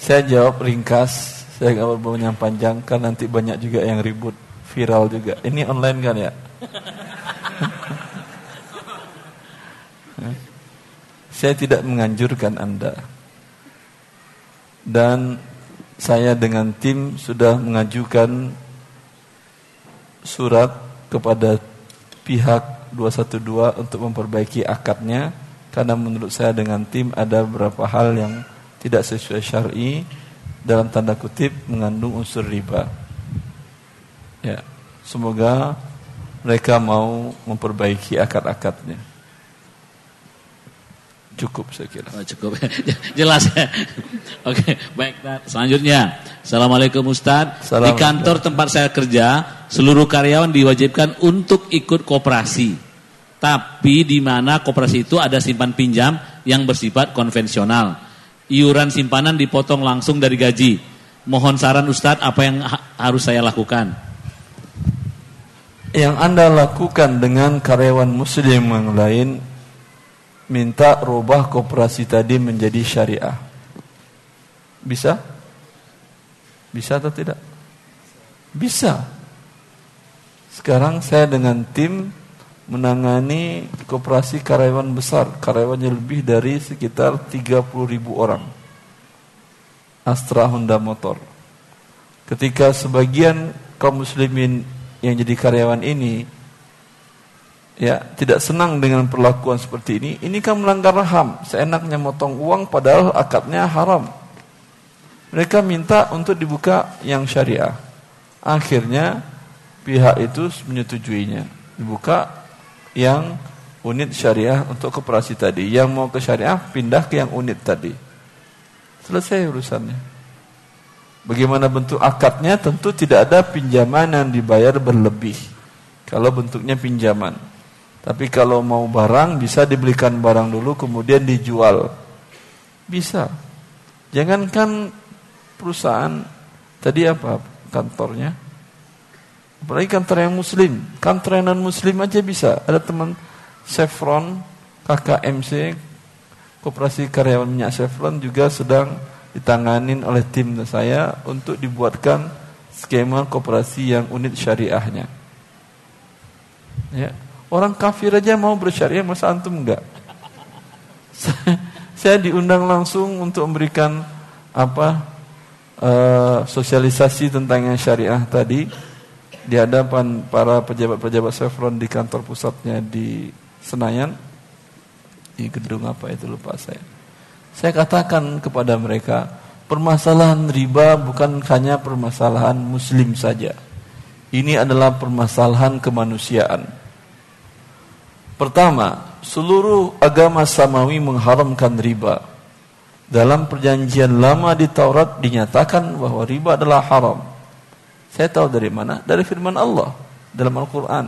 Saya jawab ringkas, saya nggak mau yang panjang kan nanti banyak juga yang ribut, viral juga. Ini online kan ya? saya tidak menganjurkan Anda. Dan saya dengan tim sudah mengajukan surat kepada pihak 212 untuk memperbaiki akadnya Karena menurut saya dengan tim ada beberapa hal yang tidak sesuai syar'i dalam tanda kutip mengandung unsur riba. Ya, semoga mereka mau memperbaiki akad-akadnya. Cukup saya kira. Oh, cukup. Jelas ya. Oke, baik. Selanjutnya. Assalamualaikum Ustaz. Di kantor tempat saya kerja, seluruh karyawan diwajibkan untuk ikut koperasi tapi di mana koperasi itu ada simpan pinjam yang bersifat konvensional. Iuran simpanan dipotong langsung dari gaji. Mohon saran Ustadz apa yang ha harus saya lakukan? Yang Anda lakukan dengan karyawan muslim yang lain minta rubah koperasi tadi menjadi syariah. Bisa? Bisa atau tidak? Bisa. Sekarang saya dengan tim menangani koperasi karyawan besar, karyawannya lebih dari sekitar 30 ribu orang. Astra Honda Motor. Ketika sebagian kaum muslimin yang jadi karyawan ini ya tidak senang dengan perlakuan seperti ini, ini kan melanggar HAM. Seenaknya motong uang padahal akadnya haram. Mereka minta untuk dibuka yang syariah. Akhirnya pihak itu menyetujuinya. Dibuka yang unit syariah untuk koperasi tadi. Yang mau ke syariah pindah ke yang unit tadi. Selesai urusannya. Bagaimana bentuk akadnya? Tentu tidak ada pinjaman yang dibayar berlebih. Kalau bentuknya pinjaman. Tapi kalau mau barang bisa dibelikan barang dulu kemudian dijual. Bisa. Jangankan perusahaan tadi apa kantornya? Apalagi kantor yang muslim, kantor yang non muslim aja bisa. Ada teman Chevron, KKMC, Koperasi Karyawan Minyak Chevron juga sedang ditanganin oleh tim saya untuk dibuatkan skema koperasi yang unit syariahnya. Ya. Orang kafir aja mau bersyariah, masa antum enggak? saya diundang langsung untuk memberikan apa uh, sosialisasi tentang yang syariah tadi di hadapan para pejabat-pejabat Chevron di kantor pusatnya di Senayan di gedung apa itu lupa saya. Saya katakan kepada mereka, permasalahan riba bukan hanya permasalahan muslim saja. Ini adalah permasalahan kemanusiaan. Pertama, seluruh agama samawi mengharamkan riba. Dalam perjanjian lama di Taurat dinyatakan bahwa riba adalah haram. Saya tahu dari mana? Dari firman Allah dalam Al-Quran.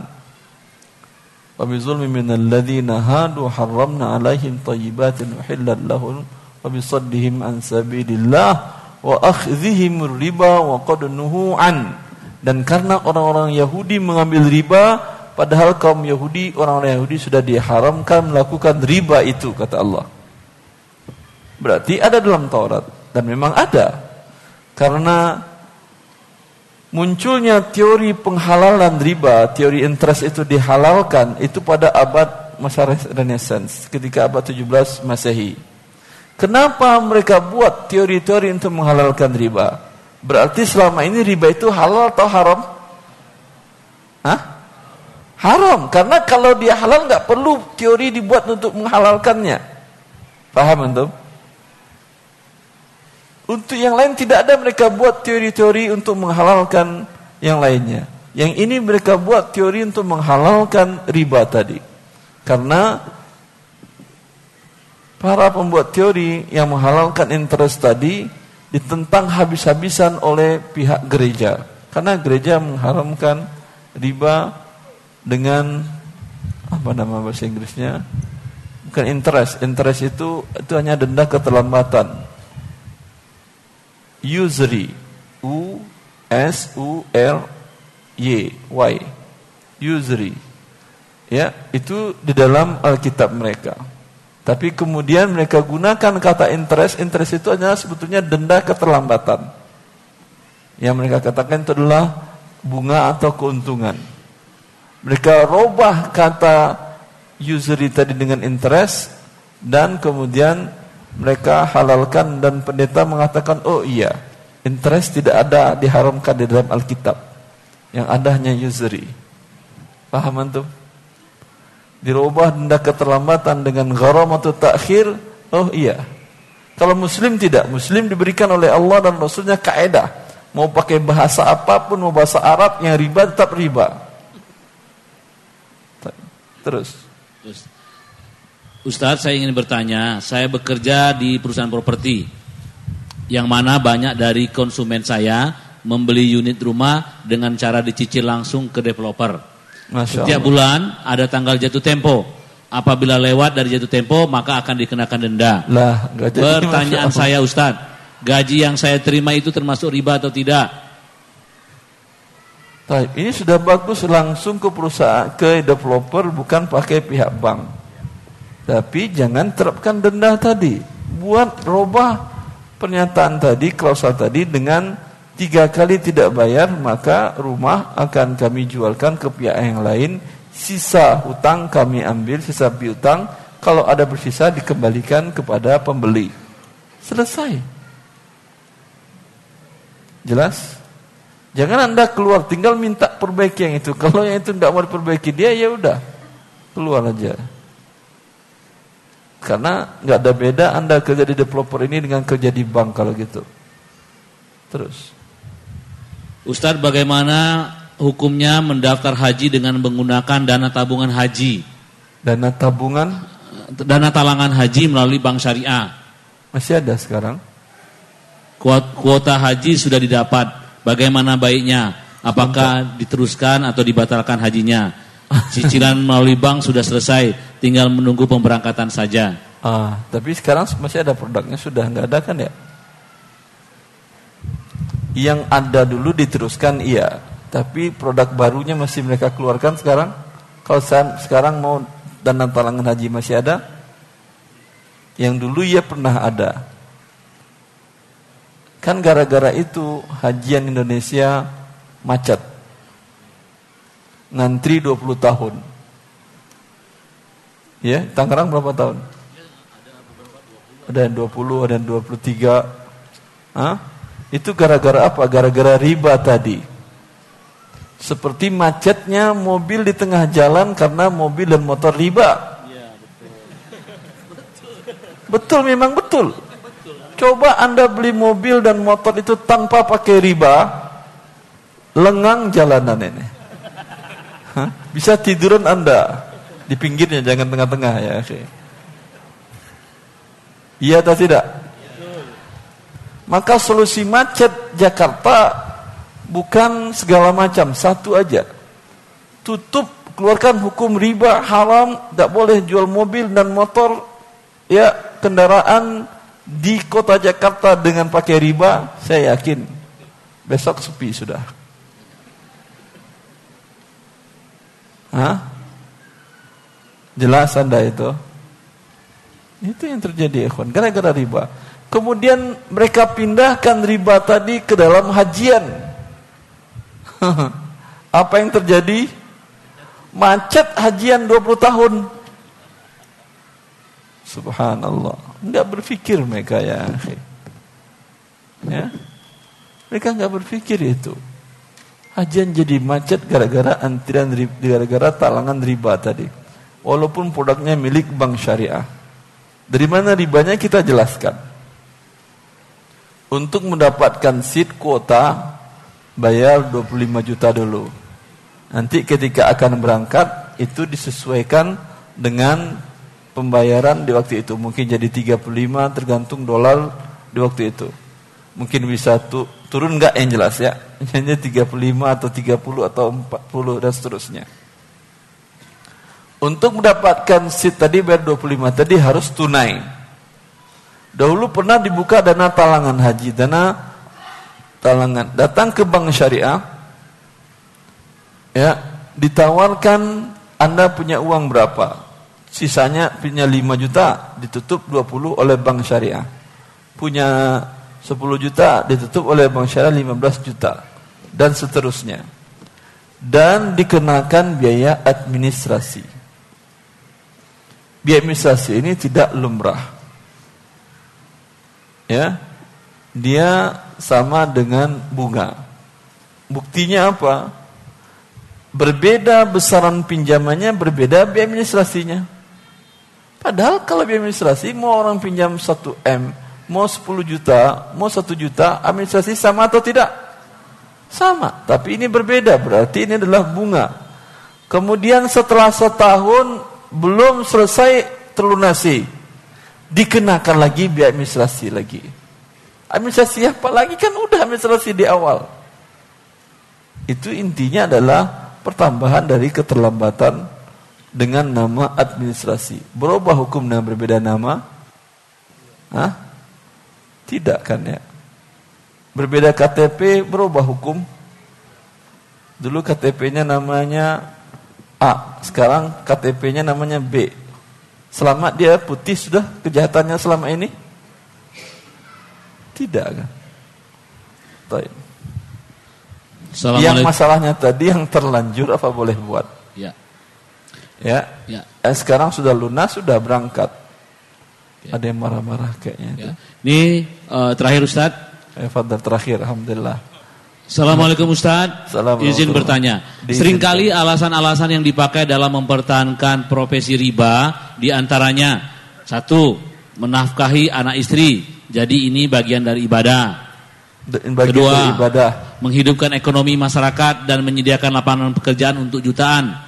Wa bizulmi minal ladhina hadu harramna alaihim tayyibatin uhillat lahum wa bisaddihim an sabilillah wa akhdhihim riba wa qad an. Dan karena orang-orang Yahudi mengambil riba padahal kaum Yahudi, orang-orang Yahudi sudah diharamkan melakukan riba itu kata Allah. Berarti ada dalam Taurat dan memang ada. Karena munculnya teori penghalalan riba, teori interest itu dihalalkan itu pada abad masa Renaissance ketika abad 17 Masehi. Kenapa mereka buat teori-teori untuk menghalalkan riba? Berarti selama ini riba itu halal atau haram? Hah? Haram, karena kalau dia halal nggak perlu teori dibuat untuk menghalalkannya. Paham antum? Untuk yang lain tidak ada mereka buat teori-teori untuk menghalalkan yang lainnya. Yang ini mereka buat teori untuk menghalalkan riba tadi. Karena para pembuat teori yang menghalalkan interest tadi ditentang habis-habisan oleh pihak gereja. Karena gereja mengharamkan riba dengan apa nama bahasa Inggrisnya? Bukan interest. Interest itu itu hanya denda keterlambatan. Usury. U S U R Y. Y. Usury. Ya itu di dalam Alkitab mereka. Tapi kemudian mereka gunakan kata interest. Interest itu adalah sebetulnya denda keterlambatan. Yang mereka katakan itu adalah bunga atau keuntungan mereka robah kata usury tadi dengan interest dan kemudian mereka halalkan dan pendeta mengatakan oh iya interest tidak ada diharamkan di dalam Alkitab yang ada hanya usury paham antum Dirubah denda keterlambatan dengan atau takhir. Oh iya. Kalau muslim tidak, muslim diberikan oleh Allah dan Rasulnya kaedah. Mau pakai bahasa apa pun, mau bahasa Arab yang riba tetap riba. Terus. Terus. Ustadz saya ingin bertanya, saya bekerja di perusahaan properti yang mana banyak dari konsumen saya membeli unit rumah dengan cara dicicil langsung ke developer. Masya Setiap Allah. bulan ada tanggal jatuh tempo. Apabila lewat dari jatuh tempo maka akan dikenakan denda. Lah, Pertanyaan saya Ustadz, gaji yang saya terima itu termasuk riba atau tidak? Taib. Ini sudah bagus langsung ke perusahaan, ke developer bukan pakai pihak bank. Tapi jangan terapkan denda tadi. Buat robah pernyataan tadi, klausul tadi dengan tiga kali tidak bayar maka rumah akan kami jualkan ke pihak yang lain. Sisa hutang kami ambil, sisa piutang. Kalau ada bersisa dikembalikan kepada pembeli. Selesai. Jelas? Jangan anda keluar, tinggal minta perbaiki yang itu. Kalau yang itu tidak mau diperbaiki dia, ya udah keluar aja. Karena nggak ada beda Anda kerja di developer ini dengan kerja di bank kalau gitu. Terus. Ustadz bagaimana hukumnya mendaftar haji dengan menggunakan dana tabungan haji? Dana tabungan? Dana talangan haji melalui bank syariah. Masih ada sekarang? Kuota haji sudah didapat. Bagaimana baiknya? Apakah diteruskan atau dibatalkan hajinya? Cicilan melalui bank sudah selesai, tinggal menunggu pemberangkatan saja. Ah, tapi sekarang masih ada produknya sudah nggak ada kan ya? Yang ada dulu diteruskan iya, tapi produk barunya masih mereka keluarkan sekarang. Kalau sekarang mau dana talangan haji masih ada? Yang dulu ya pernah ada. Kan gara-gara itu hajian Indonesia macet ngantri 20 tahun. Ya, Tangerang berapa tahun? Ada yang 20, ada yang 23. Hah? Itu gara-gara apa? Gara-gara riba tadi. Seperti macetnya mobil di tengah jalan karena mobil dan motor riba. betul. memang betul. Coba Anda beli mobil dan motor itu tanpa pakai riba, lengang jalanan ini. Bisa tiduran Anda di pinggirnya, jangan tengah-tengah ya. Iya atau tidak? Maka solusi macet Jakarta bukan segala macam, satu aja. Tutup, keluarkan hukum riba haram, tidak boleh jual mobil dan motor, ya kendaraan di kota Jakarta dengan pakai riba, saya yakin besok sepi sudah. Hah? Jelas Anda itu? Itu yang terjadi ikhwan, gara-gara riba. Kemudian mereka pindahkan riba tadi ke dalam hajian. Apa yang terjadi? Macet hajian 20 tahun. Subhanallah. Enggak berpikir mereka ya. Ya. Mereka enggak berpikir itu. Hajian jadi macet gara-gara antrian gara-gara talangan riba tadi. Walaupun produknya milik bank syariah. Dari mana ribanya kita jelaskan. Untuk mendapatkan seat kuota bayar 25 juta dulu. Nanti ketika akan berangkat itu disesuaikan dengan pembayaran di waktu itu. Mungkin jadi 35 tergantung dolar di waktu itu. Mungkin bisa tu, turun enggak yang jelas ya. Hanya 35 atau 30 atau 40 dan seterusnya. Untuk mendapatkan seat tadi bayar 25 tadi harus tunai. Dahulu pernah dibuka dana talangan haji, dana talangan. Datang ke bank syariah, ya ditawarkan Anda punya uang berapa? Sisanya punya 5 juta, ditutup 20 oleh bank syariah. Punya 10 juta ditutup oleh Bank Syariah 15 juta dan seterusnya. Dan dikenakan biaya administrasi. Biaya administrasi ini tidak lumrah. Ya. Dia sama dengan bunga. Buktinya apa? Berbeda besaran pinjamannya, berbeda biaya administrasinya. Padahal kalau biaya administrasi mau orang pinjam 1 M, mau 10 juta, mau 1 juta, administrasi sama atau tidak? Sama, tapi ini berbeda, berarti ini adalah bunga. Kemudian setelah setahun belum selesai terlunasi, dikenakan lagi biaya administrasi lagi. Administrasi apa lagi kan udah administrasi di awal. Itu intinya adalah pertambahan dari keterlambatan dengan nama administrasi. Berubah hukum dengan berbeda nama? Hah? Tidak kan ya? Berbeda KTP berubah hukum? Dulu KTP-nya namanya A, sekarang KTP-nya namanya B. Selamat dia putih sudah kejahatannya selama ini? Tidak kan? Baik. Yang masalahnya tadi yang terlanjur apa boleh buat? Ya. Ya. ya. Eh, sekarang sudah lunas, sudah berangkat. Ya. Ada yang marah-marah kayaknya. Ya. Ini uh, terakhir Ustaz. Eh, Fadal terakhir, Alhamdulillah. Assalamualaikum Ustaz. Izin bertanya. Seringkali alasan-alasan yang dipakai dalam mempertahankan profesi riba di antaranya satu, menafkahi anak istri. Jadi ini bagian dari ibadah. Bagian Kedua, dari ibadah. menghidupkan ekonomi masyarakat dan menyediakan lapangan pekerjaan untuk jutaan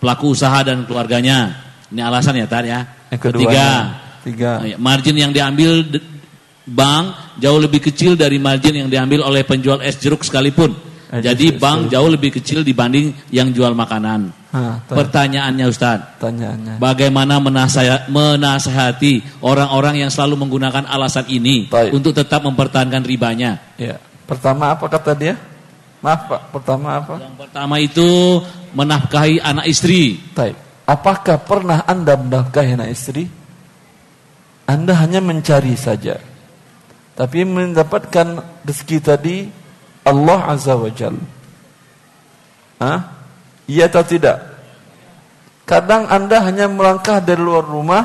pelaku usaha dan keluarganya. Ini alasan ya, Tar ya. Yang Ketiga, tiga. Oh, ya, margin yang diambil bank jauh lebih kecil dari margin yang diambil oleh penjual es jeruk sekalipun. Jadi bank jauh lebih kecil dibanding yang jual makanan. Ha, Pertanyaannya Ustaz, Pertanyaannya. bagaimana menasehati orang-orang yang selalu menggunakan alasan ini Taib. untuk tetap mempertahankan ribanya? Ya. Pertama apa kata dia? Maaf Pak, pertama apa? Yang pertama itu menafkahi anak istri. Taib. Apakah pernah Anda menafkahi anak istri? Anda hanya mencari saja. Tapi mendapatkan rezeki tadi Allah Azza wa Jal. Hah? Iya atau tidak? Kadang anda hanya melangkah dari luar rumah,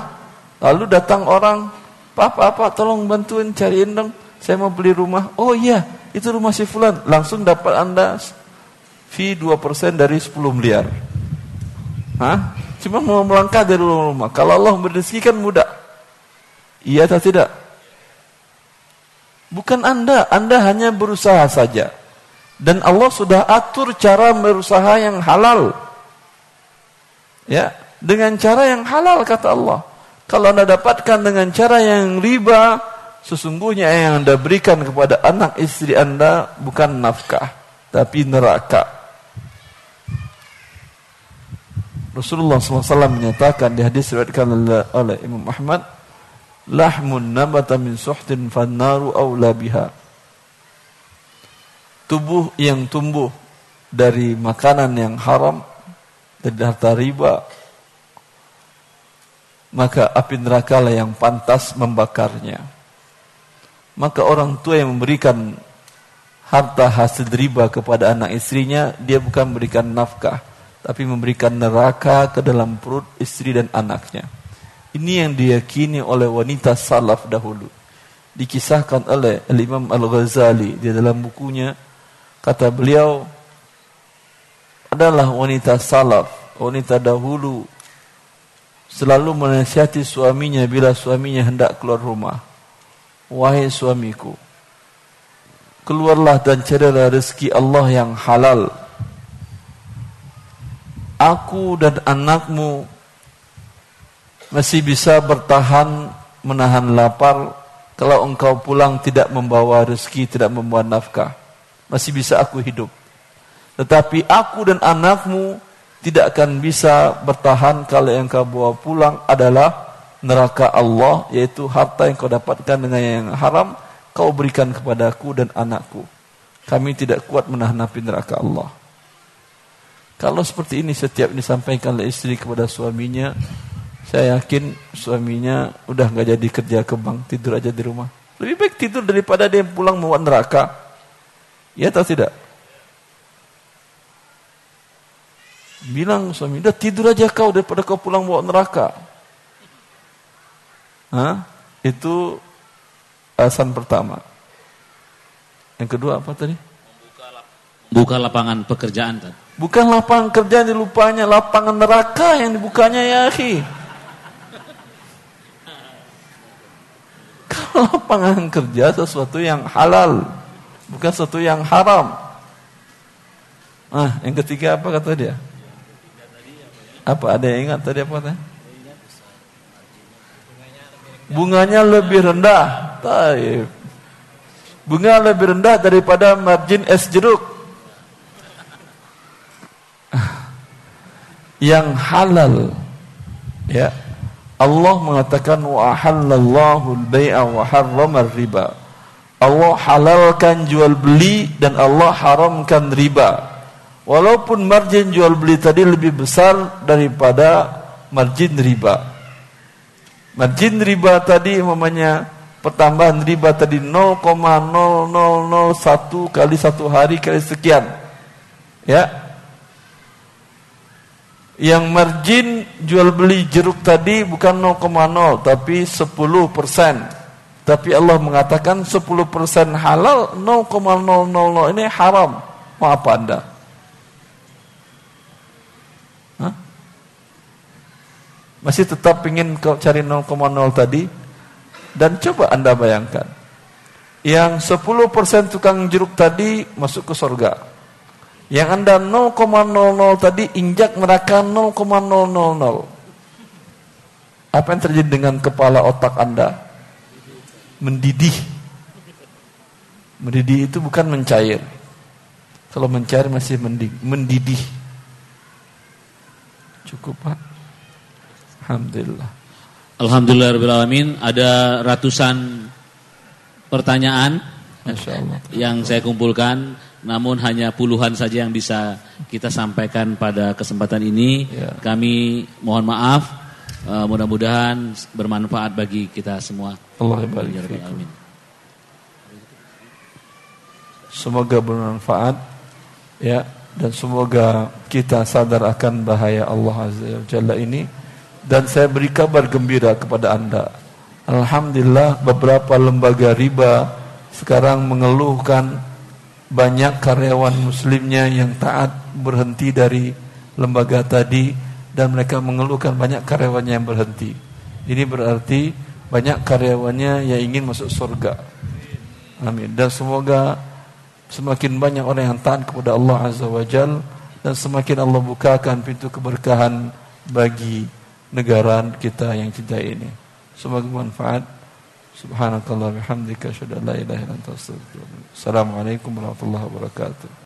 lalu datang orang, Papa, apa, tolong bantuin cariin dong, saya mau beli rumah. Oh iya, itu rumah si Fulan. Langsung dapat anda fee 2% dari 10 miliar. Hah? Cuma mau melangkah dari rumah. Kalau Allah memberi kan mudah. Iya atau tidak? Bukan Anda, Anda hanya berusaha saja. Dan Allah sudah atur cara berusaha yang halal. Ya, dengan cara yang halal kata Allah. Kalau Anda dapatkan dengan cara yang riba, sesungguhnya yang Anda berikan kepada anak istri Anda bukan nafkah, tapi neraka. Rasulullah SAW menyatakan di hadis riwayatkan oleh Imam Ahmad, lahmun nabata min suhtin fannaru awla biha. Tubuh yang tumbuh dari makanan yang haram, dari harta riba, maka api neraka lah yang pantas membakarnya. Maka orang tua yang memberikan harta hasil riba kepada anak istrinya, dia bukan memberikan nafkah, tapi memberikan neraka ke dalam perut istri dan anaknya. Ini yang diyakini oleh wanita salaf dahulu. Dikisahkan oleh Imam Al-Ghazali di dalam bukunya kata beliau adalah wanita salaf, wanita dahulu selalu menasihati suaminya bila suaminya hendak keluar rumah. Wahai suamiku, keluarlah dan carilah rezeki Allah yang halal. Aku dan anakmu masih bisa bertahan menahan lapar kalau engkau pulang tidak membawa rezeki, tidak membawa nafkah. Masih bisa aku hidup. Tetapi aku dan anakmu tidak akan bisa bertahan kalau yang kau bawa pulang adalah neraka Allah, yaitu harta yang kau dapatkan dengan yang haram, kau berikan kepadaku dan anakku. Kami tidak kuat menahan api neraka Allah. Kalau seperti ini setiap disampaikan oleh istri kepada suaminya, saya yakin suaminya udah nggak jadi kerja ke bank, tidur aja di rumah. Lebih baik tidur daripada dia pulang membuat neraka. Ya atau tidak? Bilang suami, udah tidur aja kau daripada kau pulang bawa neraka. Hah? Itu alasan pertama. Yang kedua apa tadi? Bukan lapangan pekerjaan kan? Bukan lapangan kerja dilupanya, lapangan neraka yang dibukanya ya akhi. Kalau lapangan kerja sesuatu yang halal, bukan sesuatu yang haram. Ah, yang ketiga apa kata dia? Apa ada yang ingat tadi apa tadi? Bunganya lebih rendah. Taib. Bunga lebih rendah daripada margin es jeruk. yang halal ya Allah mengatakan wa ahallallahu al-bai'a wa harrama riba Allah halalkan jual beli dan Allah haramkan riba walaupun margin jual beli tadi lebih besar daripada margin riba margin riba tadi umpamanya pertambahan riba tadi 0,0001 kali satu hari kali sekian ya yang margin jual beli jeruk tadi bukan 0,0 tapi 10 persen. Tapi Allah mengatakan 10 persen halal 0,000 ini haram. Mau apa anda? Masih tetap ingin kau cari 0,0 tadi? Dan coba anda bayangkan. Yang 10 persen tukang jeruk tadi masuk ke surga. Yang Anda 0,00 tadi injak neraka 0,000. Apa yang terjadi dengan kepala otak Anda? Mendidih. Mendidih itu bukan mencair. Kalau mencair masih mendidih. Cukup Pak. Alhamdulillah. Alhamdulillah alamin. Ada ratusan pertanyaan yang saya kumpulkan namun hanya puluhan saja yang bisa kita sampaikan pada kesempatan ini. Ya. Kami mohon maaf, uh, mudah-mudahan bermanfaat bagi kita semua. Allah Amin. Semoga bermanfaat ya dan semoga kita sadar akan bahaya Allah Azza wa Jalla ini dan saya beri kabar gembira kepada Anda. Alhamdulillah beberapa lembaga riba sekarang mengeluhkan banyak karyawan muslimnya yang taat berhenti dari lembaga tadi dan mereka mengeluhkan banyak karyawannya yang berhenti. Ini berarti banyak karyawannya yang ingin masuk surga. Amin. Dan semoga semakin banyak orang yang taat kepada Allah Azza wa Jal dan semakin Allah bukakan pintu keberkahan bagi negara kita yang cinta ini. Semoga manfaat. Subhanakallah bihamdika asyhadu an la Assalamualaikum warahmatullahi wabarakatuh.